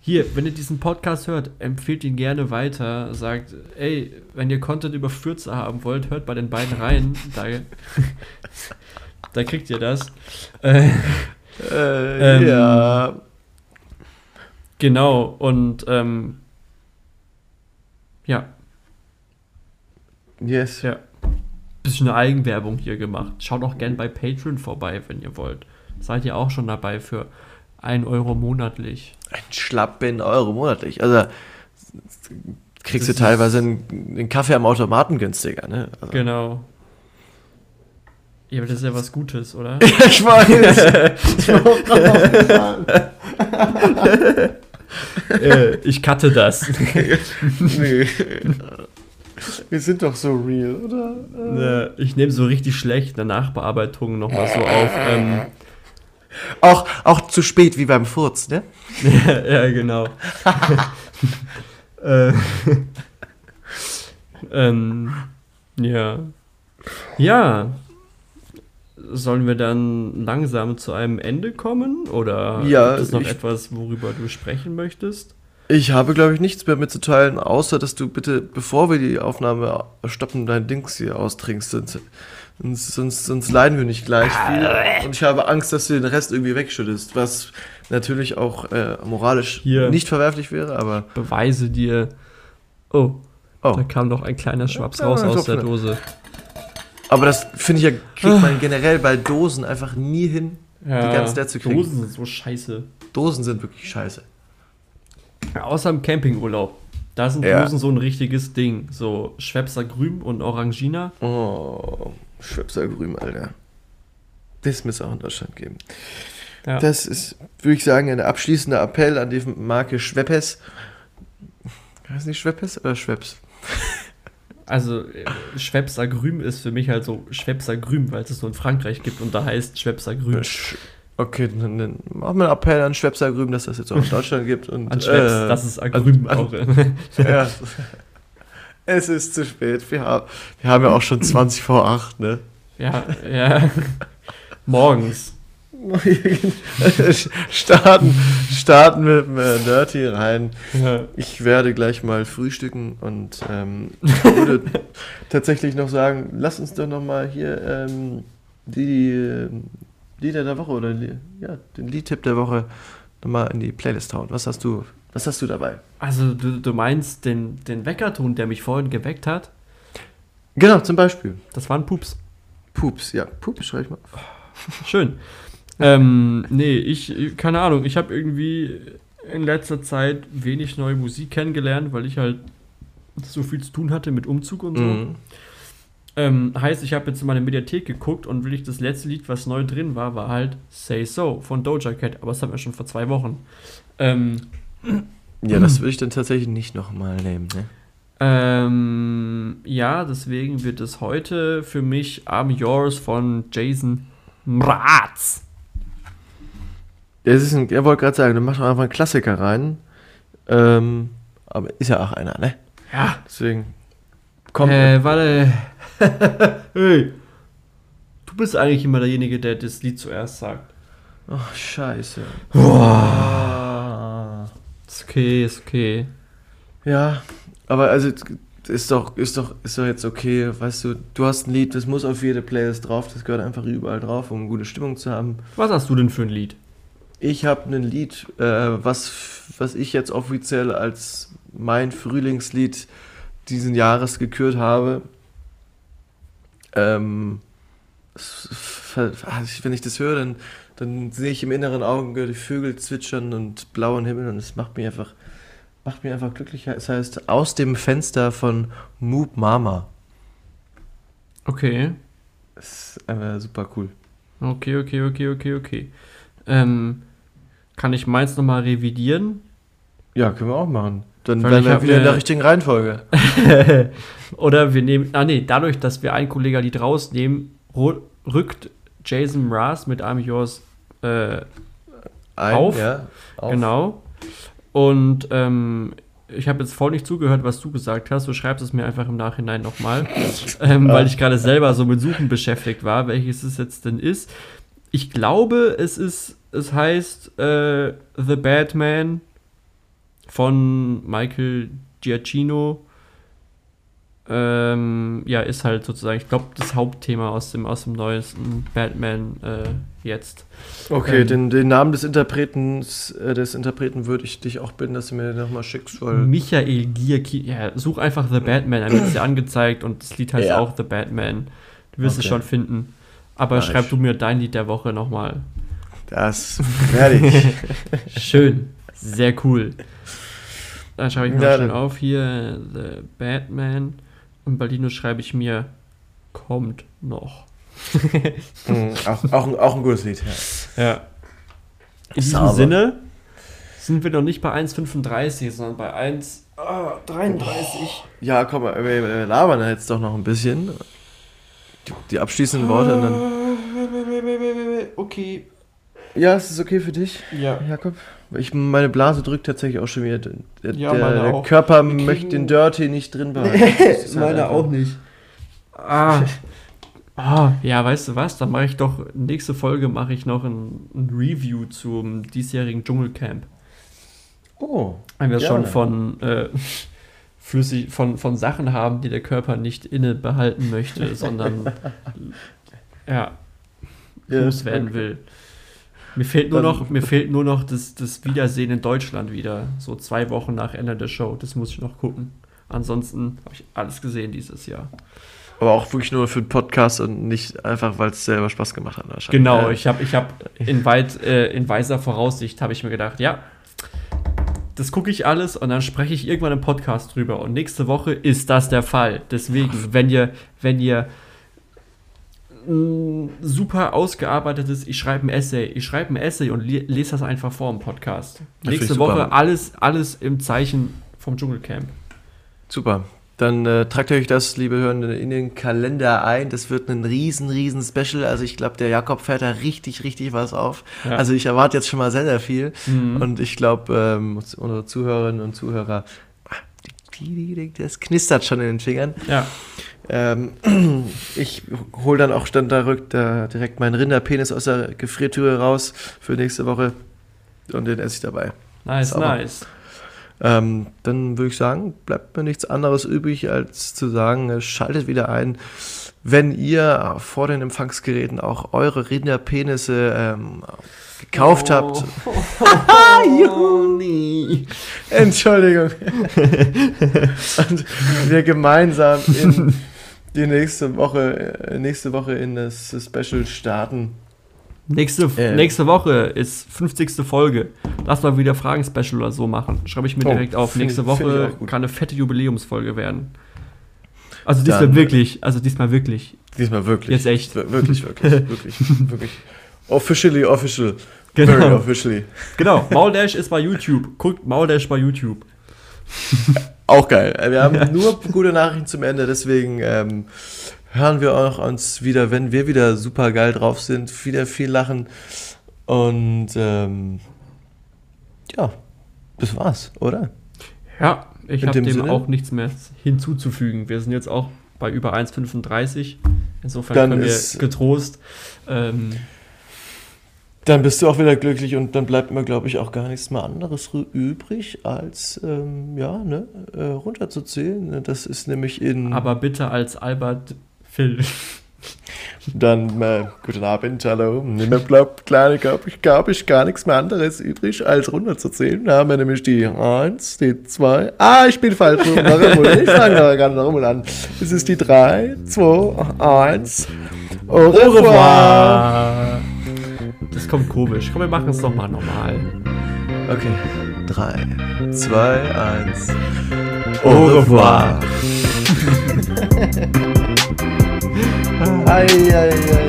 hier, wenn ihr diesen Podcast hört, empfehlt ihn gerne weiter. Sagt, ey, wenn ihr Content über Fürze haben wollt, hört bei den beiden rein. Da, da kriegt ihr das. Äh, Äh, Ähm, ja. genau, und ähm, ja, Yes. ja. Bisschen eine Eigenwerbung hier gemacht. Schaut auch gern bei Patreon vorbei, wenn ihr wollt. Seid ihr auch schon dabei für 1 Euro monatlich. Ein schlappen Euro monatlich. Also kriegst du Das ist- teilweise einen, einen Kaffee am Automaten günstiger, ne? Also, Genau. Ja, aber das ist ja was Gutes, oder? ich weiß. äh, ich cutte das. nee. Wir sind doch so real, oder? Äh, ich nehme so richtig schlecht eine Nachbearbeitung nochmal so auf. Ähm, Auch, auch zu spät wie beim Furz, ne? ja, ja, genau. äh, ähm, ja. Ja. Sollen wir dann langsam zu einem Ende kommen? Oder Ja, gibt es noch ich- etwas, worüber du sprechen möchtest? Ich habe, glaube ich, nichts mehr mitzuteilen, außer dass du bitte, bevor wir die Aufnahme stoppen, dein Dings hier austrinkst. Sonst, sonst, sonst, leiden wir nicht gleich viel. Und ich habe Angst, dass du den Rest irgendwie wegschüttest, was natürlich auch äh, moralisch Hier. nicht verwerflich wäre, aber. Beweise dir. Oh, Oh. da kam noch ein kleiner Schwaps Ja, raus aus der. Dose. Aber das finde ich ja, kriegt man generell bei Dosen einfach nie hin. Ja, die ganz nett zu kriegen. Dosen sind so scheiße. Dosen sind wirklich scheiße. Außer im Campingurlaub. Da sind Ja. Dosen so ein richtiges Ding. So Schwepser Grün und Orangina. Oh, Schwepsergrün, Alter. Das muss es auch in Deutschland geben. Ja. Das ist, würde ich sagen, ein abschließender Appell an die Marke Schweppes. Heißt nicht Schweppes oder Schweppes? Also äh, Schwepser Grün ist für mich halt so Schwepser Grün, weil es es nur in Frankreich gibt und da heißt Schwepser Grün. Sch- Okay, dann, dann machen wir einen Appell an Schwepsergrün, dass das jetzt auch in Deutschland gibt. Und, An Schweppes, äh, das ist Grün an- auch. Ja. Es ist zu spät. Wir haben, wir haben ja auch schon 20 vor 8, ne? ja, ja. Morgens. starten, starten mit dem äh, Dirty rein. Ja. Ich werde gleich mal frühstücken und ähm, würde tatsächlich noch sagen, lass uns doch noch mal hier ähm, die äh, Lieder der Woche oder ja, den Liedtipp der Woche noch mal in die Playlist hauen. Was hast du, was hast du dabei? Also du, du meinst den, den Weckerton, der mich vorhin geweckt hat? Genau, zum Beispiel. Das war ein Pups. Pups, ja, Pups schreibe ich mal. Schön. Ähm, nee, ich, keine Ahnung, ich habe irgendwie in letzter Zeit wenig neue Musik kennengelernt, weil ich halt so viel zu tun hatte mit Umzug und so. Mhm. Ähm, heißt, ich habe jetzt in meine Mediathek geguckt und wirklich das letzte Lied, was neu drin war, war halt Say So von Doja Cat, aber das hatten wir schon vor zwei Wochen. Ähm, Ja, das würde ich dann tatsächlich nicht noch mal nehmen. Ne? ähm, ja, deswegen wird es heute für mich I'm Yours von Jason Mraz. Es ist ein, er wollte gerade sagen, du machst doch einfach einen Klassiker rein. Ähm, aber ist ja auch einer, ne? Ja, Deswegen. Komm. Äh, warte. hey. Du bist eigentlich immer derjenige, der das Lied zuerst sagt. Oh, scheiße. Ist okay, ist okay. Ja, aber also ist doch, ist doch, ist doch jetzt okay, weißt du, du hast ein Lied, das muss auf jede Playlist drauf, das gehört einfach überall drauf, um gute Stimmung zu haben. Was hast du denn für ein Lied? Ich habe ein Lied, äh, was, was ich jetzt offiziell als mein Frühlingslied diesen Jahres gekürt habe. Ähm, also wenn ich das höre, dann, dann sehe ich im inneren Auge die Vögel zwitschern und blauen Himmel und es macht mich einfach, macht mich einfach glücklicher. Es heißt Aus dem Fenster von Moop Mama. Okay. Das ist einfach super cool. Okay, okay, okay, okay, okay. Ähm, kann ich meins nochmal revidieren? Ja, können wir auch machen. Dann wären ich wir wieder in der richtigen Reihenfolge. Oder wir nehmen. Ah, nee, dadurch, dass wir ein Kollega-Lied rausnehmen, ru- rückt Jason Mraz mit I'm Yours äh, Ein, Auf. Ja, auf. Genau. Und ähm, ich habe jetzt voll nicht zugehört, was du gesagt hast. Du schreibst es mir einfach im Nachhinein nochmal, ähm, weil ich gerade selber so mit Suchen beschäftigt war, welches es jetzt denn ist. Ich glaube, es ist, es heißt äh, The Batman von Michael Giacchino. Ähm, ja, ist halt sozusagen, ich glaube, das Hauptthema aus dem, aus dem neuesten Batman äh, jetzt. Okay, Ähm, den, den Namen des Interpreten, äh, des Interpreten würde ich dich auch bitten, dass du mir den nochmal schickst, weil. Michael Giacchino. Ja, such einfach The Batman, dann wird es dir angezeigt und das Lied heißt Ja. auch The Batman. Du wirst es Okay. schon finden. Aber Mach schreib ich. du mir dein Lied der Woche nochmal. Das werde ich. Schön. Sehr cool. Dann schreibe ich mir Ja, dann- auf hier The Batman. Und Linus schreibe ich mir kommt noch. Mhm, auch, auch, ein- auch ein gutes Lied, ja. Ja. In diesem Sauber. Sinne sind wir noch nicht bei 1,35, sondern bei 1,33. Ja, komm, wir labern jetzt doch noch ein bisschen. Die, abschließenden Worte und dann. Okay. Ja, ist es okay für dich, Ja. Jakob? Ich, meine Blase drückt tatsächlich auch schon wieder. Der, Ja, der, meine der auch. Körper möchte den Dirty nicht drin behalten. Das ist halt einfach- nicht. Ah. ah, ja, weißt du was? Dann mache ich doch, nächste Folge mache ich noch ein, ein Review zum diesjährigen Dschungelcamp. Oh. Wenn wir schon von äh, flüssig, von, von Sachen haben, die der Körper nicht inne behalten möchte, sondern ja, loswerden okay. will. Mir fehlt nur Dann- noch, mir fehlt nur noch das, das Wiedersehen in Deutschland wieder. So zwei Wochen nach Ende der Show. Das muss ich noch gucken. Ansonsten habe ich alles gesehen dieses Jahr. Aber auch wirklich nur für den Podcast und nicht einfach, weil es selber Spaß gemacht hat. wahrscheinlich. Genau, ich habe ich hab in, weit, äh, in weiser Voraussicht habe ich mir gedacht, ja, das gucke ich alles und dann spreche ich irgendwann im Podcast drüber. Und nächste Woche ist das der Fall. Deswegen, wenn ihr, wenn ihr ein super ausgearbeitetes, ich schreibe ein Essay, ich schreibe ein Essay und le lese das einfach vor im Podcast. Nächste. Woche alles, alles im Zeichen vom Dschungelcamp. Super. Dann äh, tragt euch das, liebe Hörende, in den Kalender ein. Das wird ein riesen, riesen Special. Also ich glaube, der Jakob fährt da richtig, richtig was auf. Ja. Also ich erwarte jetzt schon mal sehr, sehr viel. Mhm. Und ich glaube, ähm, unsere Zuhörerinnen und Zuhörer, ah, das knistert schon in den Fingern. Ja, Ähm, ich hole dann auch dann da, rück, da direkt meinen Rinderpenis aus der Gefriertüre raus für nächste Woche. Und den esse ich dabei. nice, Sauber. nice. Ähm, dann würde ich sagen, bleibt mir nichts anderes übrig, als zu sagen, schaltet wieder ein, wenn ihr vor den Empfangsgeräten auch eure Rinderpenisse ähm, gekauft habt. Oh, nee. Entschuldigung. Und wir gemeinsam in die nächste Woche, äh, nächste Woche in das Special starten. Nächste, Äh. nächste Woche ist 50. Folge. Lass mal wieder Fragen-Special oder so machen. Schreibe ich mir Oh, direkt auf. find- Nächste Woche kann eine fette Jubiläumsfolge werden. Also diesmal Dann- wirklich. Also diesmal wirklich. Diesmal wirklich. Jetzt echt. Wir- Wirklich, wirklich, wirklich, wirklich. Officially official. Genau. Very officially. Genau. Mauldash ist bei YouTube. Guckt Mauldash bei YouTube. Auch geil. Wir haben nur gute Nachrichten zum Ende, deswegen ähm, hören wir auch uns wieder, wenn wir wieder super geil drauf sind, wieder viel lachen. Und ähm, ja, das war's, oder? Ja, ich habe dem dem auch nichts mehr hinzuzufügen. Wir sind jetzt auch bei über 1,35. Insofern Dann können wir ist- getrost. Ähm, Dann bist du auch wieder glücklich und dann bleibt mir, glaube ich, auch gar nichts mehr anderes übrig, als ähm, ja, ne, äh, runterzuzählen. Das ist nämlich in aber bitte als Albert Phil. Dann, äh, guten Abend, hallo. Mir bleibt, kleine, glaube ich, glaube ich, gar nichts mehr anderes übrig, als runterzuzählen. Da haben wir nämlich die 1, die 2. Ah, ich bin falsch. Ich fange da gerade noch einmal an. Es ist die 3, 2, 1. Au revoir. Das kommt komisch. Komm, wir machen es doch mal normal. Okay. 3, 2, 1. Au revoir. 哎呀呀呀